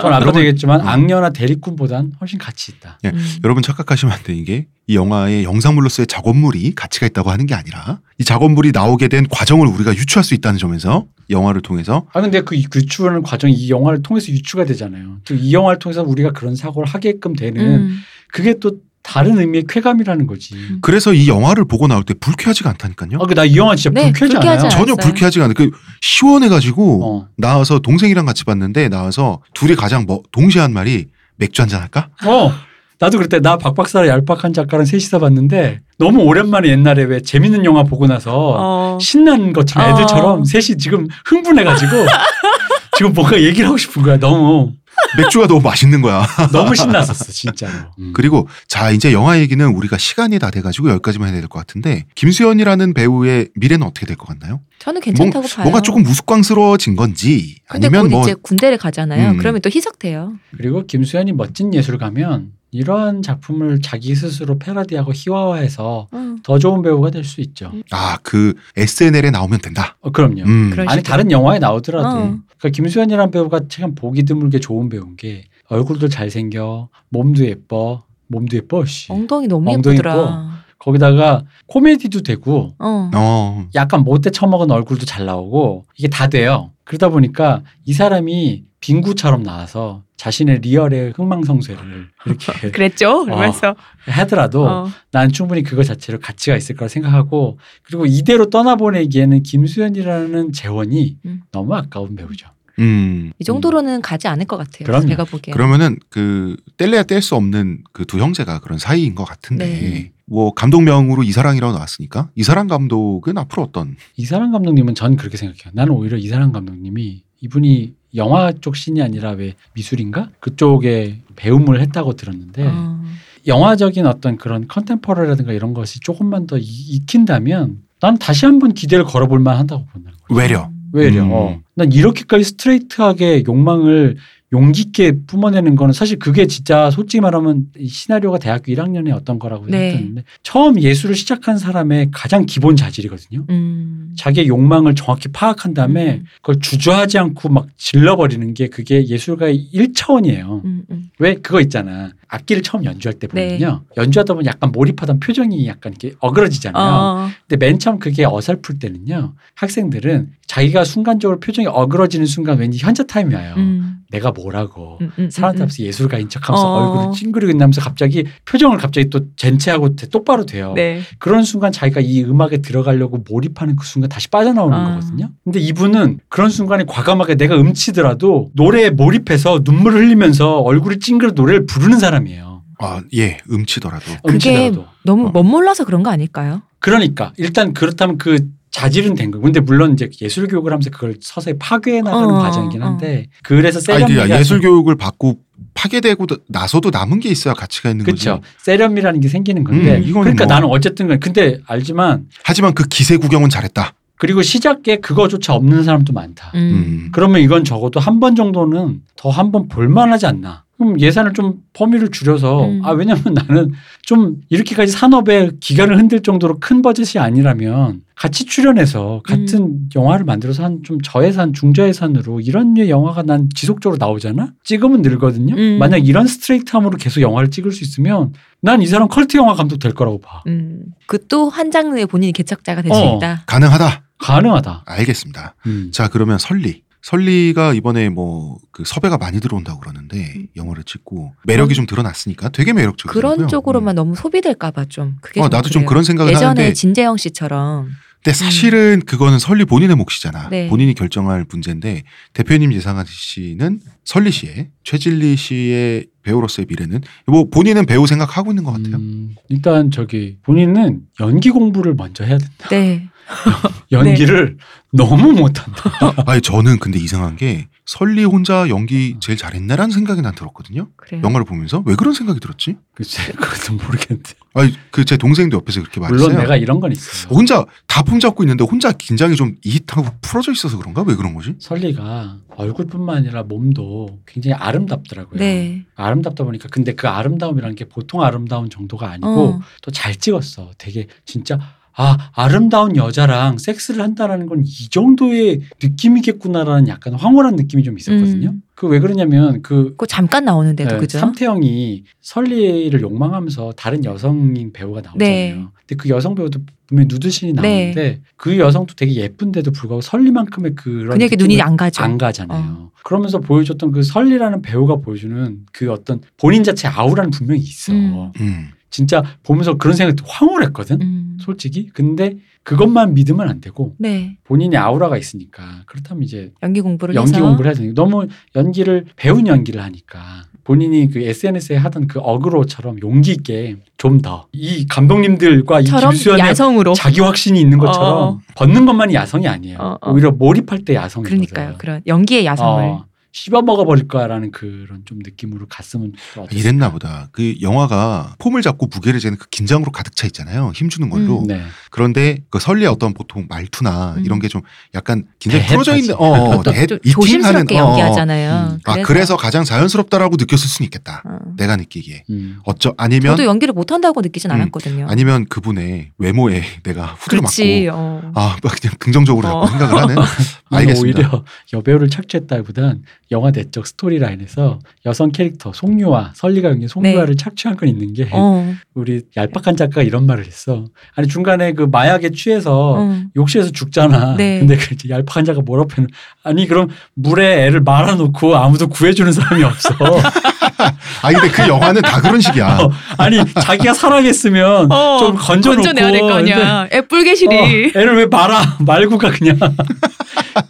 전 아까도 얘기했지만 음. 악녀나 대리꾼보단 훨씬 가치 있다. 예, 음. 여러분 착각하시면 안 되는 게이 영화의 영상물로서의 작업물이 가치가 있다고 하는 게 아니라 이 작업물이 나오게 된 과정을 우리가 유추할 수 있다는 점에서 영화를 통해서 아 근데 그 유추하는 과정이 이 영화를 통해서 유추가 되잖아요. 즉 이 영화를 통해서 우리가 그런 사고를 하게끔 되는 음. 그게 또 다른 의미의 쾌감이라는 거지. 그래서 이 영화를 보고 나올 때 불쾌하지가 않다니까요. 아, 나이 영화 진짜 네, 불쾌하지 불쾌하지 않아요. 전혀. 불쾌하지가 않아요. 그 시원해가지고 어. 나와서 동생이랑 같이 봤는데 나와서 둘이 가장 뭐 동시에 한 말이 맥주 한잔 할까? 어. 나도 그때 나 박박사랑 얄팍한 작가랑 셋이서 봤는데 너무 오랜만에 옛날에 왜 재밌는 영화 보고 나서 어. 신난 것처럼 애들처럼 어. 셋이 지금 흥분해가지고 지금 뭔가 얘기를 하고 싶은 거야. 너무 맥주가 너무 맛있는 거야. 너무 신났었어 진짜로. 음. 그리고 자 이제 영화 얘기는 우리가 시간이 다 돼가지고 여기까지만 해야 될 것 같은데 김수현이라는 배우의 미래는 어떻게 될 것 같나요? 저는 괜찮다고 봐요. 뭔가 조금 우스꽝스러워진 건지 근데 아니면 곧뭐 이제 군대를 가잖아요. 음. 그러면 또 희석돼요. 그리고 김수현이 멋진 예술가면 이러한 작품을 자기 스스로 패러디하고 희화화해서 어. 더 좋은 배우가 될 수 있죠. 아 그 SNL에 나오면 된다. 어, 그럼요. 음. 아니. 다른 영화에 나오더라도 어. 그러니까 김수현이라는 배우가 참 보기 드물게 좋은 배우인 게 얼굴도 잘생겨 몸도 예뻐 몸도 예뻐 씨 엉덩이 너무 엉덩이 예쁘더라. 거기다가 코미디도 되고 어. 어. 약간 못돼 처먹은 얼굴도 잘 나오고 이게 다 돼요 그러다 보니까 이 사람이 빙구처럼 나와서 자신의 리얼의 흥망성쇠를 이렇게 그랬죠. 그러면서 하더라도 어. 난 충분히 그거 자체로 가치가 있을 거라 생각하고 그리고 이대로 떠나보내기에는 김수현이라는 재원이 음. 너무 아까운 배우죠. 음. 이 정도로는 가지 않을 것 같아요. 그럼요. 제가 보기에. 그러면은 그 뗄래야 뗄 수 없는 그 두 형제가 그런 사이인 것 같은데 네. 뭐 감독명으로 이사랑이라고 나왔으니까 이사랑 감독은 앞으로 어떤 이사람 감독님은 전 그렇게 생각해요. 나는 오히려 이사람 감독님이 이분이 영화 쪽 신이 아니라 왜 미술인가 그쪽에 배움을 했다고 들었는데 어. 영화적인 어떤 그런 컨템퍼러라든가 이런 것이 조금만 더 이- 익힌다면 난 다시 한번 기대를 걸어볼 만한다고 본다는 거예요. 외려. 왜요? 음. 어. 난 이렇게까지 스트레이트하게 욕망을 용기 있게 뿜어내는 거는 사실 그게 진짜 솔직히 말하면 이 시나리오가 대학교 1학년에 어떤 거라고 네. 생각했는데 처음 예술을 시작한 사람의 가장 기본 자질이거든요. 음. 자기의 욕망을 정확히 파악한 다음에 음. 그걸 주저하지 않고 막 질러버리는 게 그게 예술가의 1차원이에요. 음, 음. 왜 그거 있잖아. 악기를 처음 연주할 때 네. 보면요. 연주하다 보면 약간 몰입하던 표정이 약간 이렇게 어그러지잖아요. 어. 근데 맨 처음 그게 어설플 때는요. 학생들은 자기가 순간적으로 표정이 어그러지는 순간 왠지 현자 타임이 와요. 음. 내가 뭐라고. 음, 음, 사람들 음, 앞에서 예술가인 척하면서 어. 얼굴을 찡그리고 있나면서 갑자기 표정을 갑자기 또 젠체하고 똑바로 돼요. 음. 네. 그런 순간 자기가 이 음악에 들어가려고 몰입하는 그 순간 다시 빠져나오는 아. 거거든요. 근데 이분은 그런 순간에 과감하게 내가 음치더라도 노래에 몰입해서 눈물을 흘리면서 얼굴이 찡그려 노래를 부르는 사람 이에요. 아, 예, 음치더라도. 그게 음치더라도. 너무 어. 멋몰라서 그런 거 아닐까요? 그러니까 일단 그렇다면 그 자질은 된 거예요. 근데 물론 이제 예술 교육을 하면서 그걸 서서히 파괴해 나가는 어, 과정이긴 어. 한데 그래서 아니, 세련미가 예술 교육을 받고 파괴되고 나서도 남은 게 있어야 가치가 있는 그렇죠. 거지. 세련미라는 게 생기는 건데 음, 그러니까 뭐. 나는 어쨌든 간에 근데 알지만 하지만 그 기세 구경은 잘했다. 그리고 시작에 그거조차 없는 사람도 많다. 음. 음. 그러면 이건 적어도 한 번 정도는 더 한 번 볼만하지 않나. 그럼 예산을 좀 범위를 줄여서 음. 아 왜냐면 나는 좀 이렇게까지 산업의 기간을 흔들 정도로 큰 버젯이 아니라면 같이 출연해서 같은 음. 영화를 만들어서 한 좀 저예산 중저예산으로 이런 류의 영화가 난 지속적으로 나오잖아. 찍으면 늘거든요. 음. 만약 이런 스트레이트함으로 계속 영화를 찍을 수 있으면 난 이 사람 컬트 영화 감독 될 거라고 봐. 음. 그또 한 장르의 본인이 개척자가 될수 어. 있다. 가능하다. 가능하다. 알겠습니다. 음. 자, 그러면 설리. 설리가 이번에 뭐 그 섭외가 많이 들어온다고 그러는데 영화를 찍고 매력이 좀 드러났으니까 되게 매력적이더라고요. 음. 그런 쪽으로만 음. 너무 소비될까봐 좀 그게 어, 좀 나도 좀 그래요. 그런 생각을 예전에 하는데 진재영 씨처럼 근데 사실은 그거는 설리 본인의 몫이잖아. 네. 본인이 결정할 문제인데 대표님 예상하시는 설리 씨의 최진리 씨의 배우로서의 미래는 뭐 본인은 배우 생각하고 있는 것 같아요. 음, 일단 저기 본인은 연기 공부를 먼저 해야 된다. 네. 연기를 너무 못한다. 아니 저는 근데 이상한 게 설리 혼자 연기 제일 잘했나라는 생각이 난 들었거든요. 그래요. 영화를 보면서 왜 그런 생각이 들었지? 글쎄, 그것도 모르겠는데. 아니 그 제 동생도 옆에서 그렇게 말했어요. 물론 내가 이런 건 있어요. 혼자 다 폼잡고 있는데 혼자 긴장이 좀 이hit하고 풀어져 있어서 그런가? 왜 그런 거지? 설리가 얼굴뿐만 아니라 몸도 굉장히 아름답더라고요. 네. 아름답다 보니까 근데 그 아름다움이라는 게 보통 아름다운 정도가 아니고 어. 또잘 찍었어. 되게 진짜 아 아름다운 여자랑 섹스를 한다라는 건 이 정도의 느낌이겠구나라는 약간 황홀한 느낌이 좀 있었거든요. 음. 그왜 그러냐면 그 그거 잠깐 나오는데도 네, 그죠? 삼태영이 설리를 욕망하면서 다른 여성인 배우가 나오잖아요. 네. 근데 그 여성 배우도 분명히 누드신이 네. 나오는데 그 여성도 되게 예쁜데도 불구하고 설리만큼의 그런 그녀에게 느낌을 눈이 안 가죠. 안 가잖아요. 그러면서 보여줬던 그 설리라는 배우가 보여주는 그 어떤 본인 자체 아우라는 분명히 있어. 음. 음. 진짜 보면서 그런 생각이 황홀했거든. 음. 솔직히. 근데 그것만 믿으면 안 되고 네. 본인의 아우라가 있으니까 그렇다면 이제 연기 공부를 연기 해서 공부를 해야 되니까 너무 연기를 배운 연기를 하니까 본인이 그 SNS에 하던 그 어그로처럼 용기 있게 좀 더 이 감독님들과 이 김수현의 야성으로 자기 확신이 있는 것처럼 어. 벗는 것만이 야성이 아니에요. 어, 어. 오히려 몰입할 때 야성이거든. 그러니까요. 그런 연기의 야성을 어, 씹어 먹어버릴 거야라는 그런 좀 느낌으로 갔으면. 이랬나 보다. 그 영화가 폼을 잡고 무게를 재는 그 긴장으로 가득 차 있잖아요. 힘주는 걸로. 음. 네. 그런데 그 설리의 어떤 보통 말투나 음. 이런 게 좀 약간 긴장이 대해하지. 풀어져 있는 어, 어, 또, 대- 조심스럽게 어, 어. 연기하잖아요. 음. 아 그래서 가장 자연스럽다라고 느꼈을 수는 있겠다. 어. 내가 느끼기에. 음. 어쩌 아니면 저도 연기를 못 한다고 느끼진 음. 않았거든요. 아니면 그분의 외모에 내가 후드를 그렇지. 맞고 어. 아 그냥 긍정적으로 어. 생각을 하는. 알겠습니다. 오히려 여배우를 착취했다기보단 영화 내적 스토리라인에서 여성 캐릭터 송유아 설리가 연기 송유아를 착취한 건 있는 게 네. 어. 우리 얄팍한 작가가 이런 말을 했어. 아니 중간에 그 마약에 취해서 어. 욕실에서 죽잖아. 네. 근데 그 얄팍한 자가 뭐라고 표현? 아니 그럼 물에 애를 말아놓고 아무도 구해주는 사람이 없어. 아 근데 그 영화는 다 그런 식이야. 어, 아니 자기가 사랑했으면 어, 좀 건져놓고 건져내야 될거 아니야. 애 뿔개실이. 어, 애를 왜 말아 말고 가 그냥.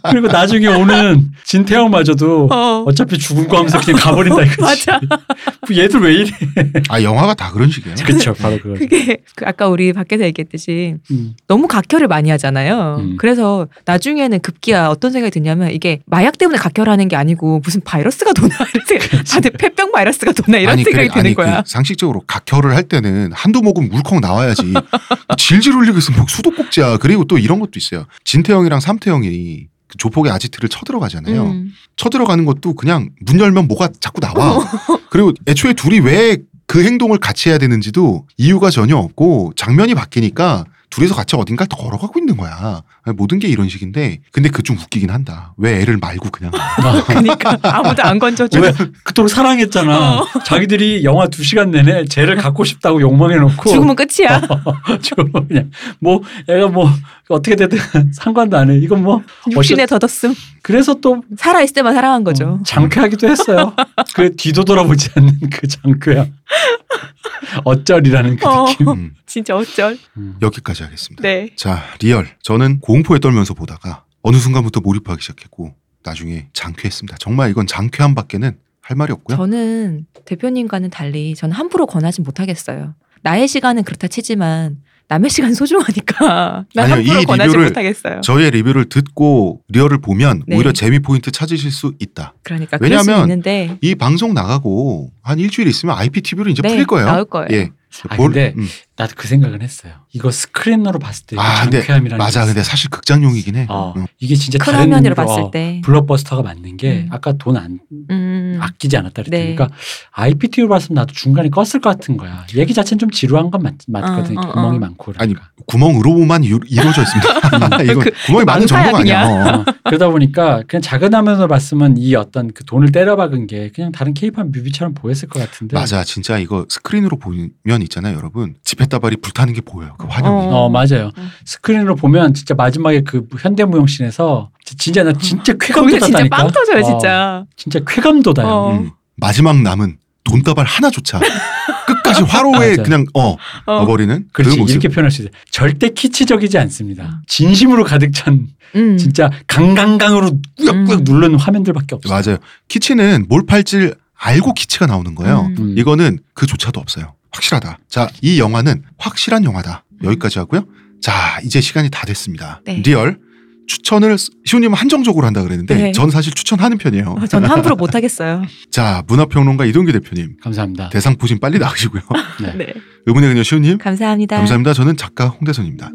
그리고 나중에 오는 진태형마저도 어. 어차피 죽은 거 하면서 그냥 가버린다 이거지. 맞아. 뭐 얘들 왜 이래? 아 영화가 다 그런 식이에요. 그렇죠, 바로 그거. 그게 그 아까 우리 밖에서 얘기했듯이 음. 너무 각혈을 많이 하잖아요. 음. 그래서 나중에는 급기야 어떤 생각이 드냐면 이게 마약 때문에 각혈하는 게 아니고 무슨 바이러스가 도나 생각. 다들 폐병 바이러스가 도나 이런 아니, 생각이 그래, 드는 아니, 거야. 그 상식적으로 각혈을 할 때는 한두 모금 물컹 나와야지 질질 흘리고 있으면 뭐 수도꼭지야. 그리고 또 이런 것도 있어요. 진태형이랑 삼태형이 그 조폭의 아지트를 쳐들어가잖아요. 음. 쳐들어가는 것도 그냥 문 열면 뭐가 자꾸 나와. 그리고 애초에 둘이 왜 그 행동을 같이 해야 되는지도 이유가 전혀 없고 장면이 바뀌니까 둘이서 같이 어딘가 걸어가고 있는 거야. 모든 게 이런 식인데 근데 그 좀 웃기긴 한다. 왜 애를 말고 그냥 그러니까 아무도 안 건져줘. 왜 그토록 사랑했잖아. 어. 자기들이 영화 두 시간 내내 쟤를 갖고 싶다고 욕망해 놓고 죽으면 끝이야. 죽으면 그냥 뭐 애가 뭐 어떻게 되든 상관도 안 해. 이건 뭐 육신에 더덕음 그래서 또 살아 있을 때만 사랑한 거죠. 어, 장쾌하기도 했어요. 그 뒤도 돌아보지 않는 그 장쾌함. 어쩔이라는 그 어. 느낌. 음, 진짜 어쩔. 음. 여기까지 하겠습니다. 네. 자 리얼 저는 공포에 떨면서 보다가 어느 순간부터 몰입하기 시작했고 나중에 장쾌했습니다. 정말 이건 장쾌함 밖에는 할 말이 없고요. 저는 대표님과는 달리 저는 함부로 권하지 못하겠어요. 나의 시간은 그렇다 치지만 남의 시간 소중하니까 난 아니요, 함부로 이 권하지 리뷰를 못하겠어요. 저의 리뷰를 듣고 리얼을 보면 네. 오히려 재미 포인트 찾으실 수 있다. 그러니까 왜냐하면 있는데 이 방송 나가고 한 일주일 있으면 IPTV로 이제 네, 풀릴 거예요. 나올 거예요. 예. 아, 볼- 근데 음. 나도 그 생각은 했어요. 이거 스크린으로 봤을 때 아, 근데 장쾌함이라는 게 맞아. 근데 사실 극장용이긴 해. 어, 음. 이게 진짜 큰 다른 화면으로 의미로 봤을 어, 때. 블록버스터가 맞는 게 음. 아까 돈안 음. 아끼지 않았다 그랬더니 네. 그러니까 IPTV로 봤으면 나도 중간에 껐을 것 같은 거야. 얘기 자체는 좀 지루한 건 맞, 맞거든. 어, 어, 구멍이 어. 많고 아니 그러니까. 구멍으로만 이루- 이루어져 있습니다. 이거 그- 구멍이 그 많은 정도가 아니야. 어. 어, 그러다 보니까 그냥 작은 화면으로 봤으면 이 어떤 그 돈을 때려박은 게 그냥 다른 케이팝 뮤비처럼 보였을 것 같은데. 맞아, 진짜 이거 스크린으로 보면 있잖아요, 여러분. 지폐다발이 불타는 게 보여요. 그 환영이. 어. 어 맞아요. 음. 스크린으로 보면 진짜 마지막에 그 현대무용신에서 진짜 나 진짜 쾌감 거기서 진짜. 빵 터져요 어, 진짜. 진짜 쾌감 돋아요. 어. 음. 마지막 남은 돈다발 하나조차 끝까지 화로에 맞아. 그냥 어 어. 넣어버리는 그 그렇지 모습. 이렇게 표현할 수 있어요. 절대 키치적이지 않습니다. 진심으로 가득 찬 음. 진짜 강강강으로 꾸역꾸역 음. 누르는 화면들밖에 없어요. 맞아요. 키치는 뭘 팔 줄 알고 키치가 나오는 거예요. 음. 음. 이거는 그조차도 없어요. 확실하다. 자, 이 영화는 확실한 영화다. 여기까지 하고요. 자, 이제 시간이 다 됐습니다. 네. 리얼 추천을 시우님은 한정적으로 한다 그랬는데 네. 전 사실 추천하는 편이에요. 어, 전 함부로 못 하겠어요. 자, 문화평론가 이동규 대표님 감사합니다. 대상 포진 빨리 나가시고요. 네. 네. 의문의 그녀 시우님 감사합니다. 감사합니다. 저는 작가 홍대선입니다.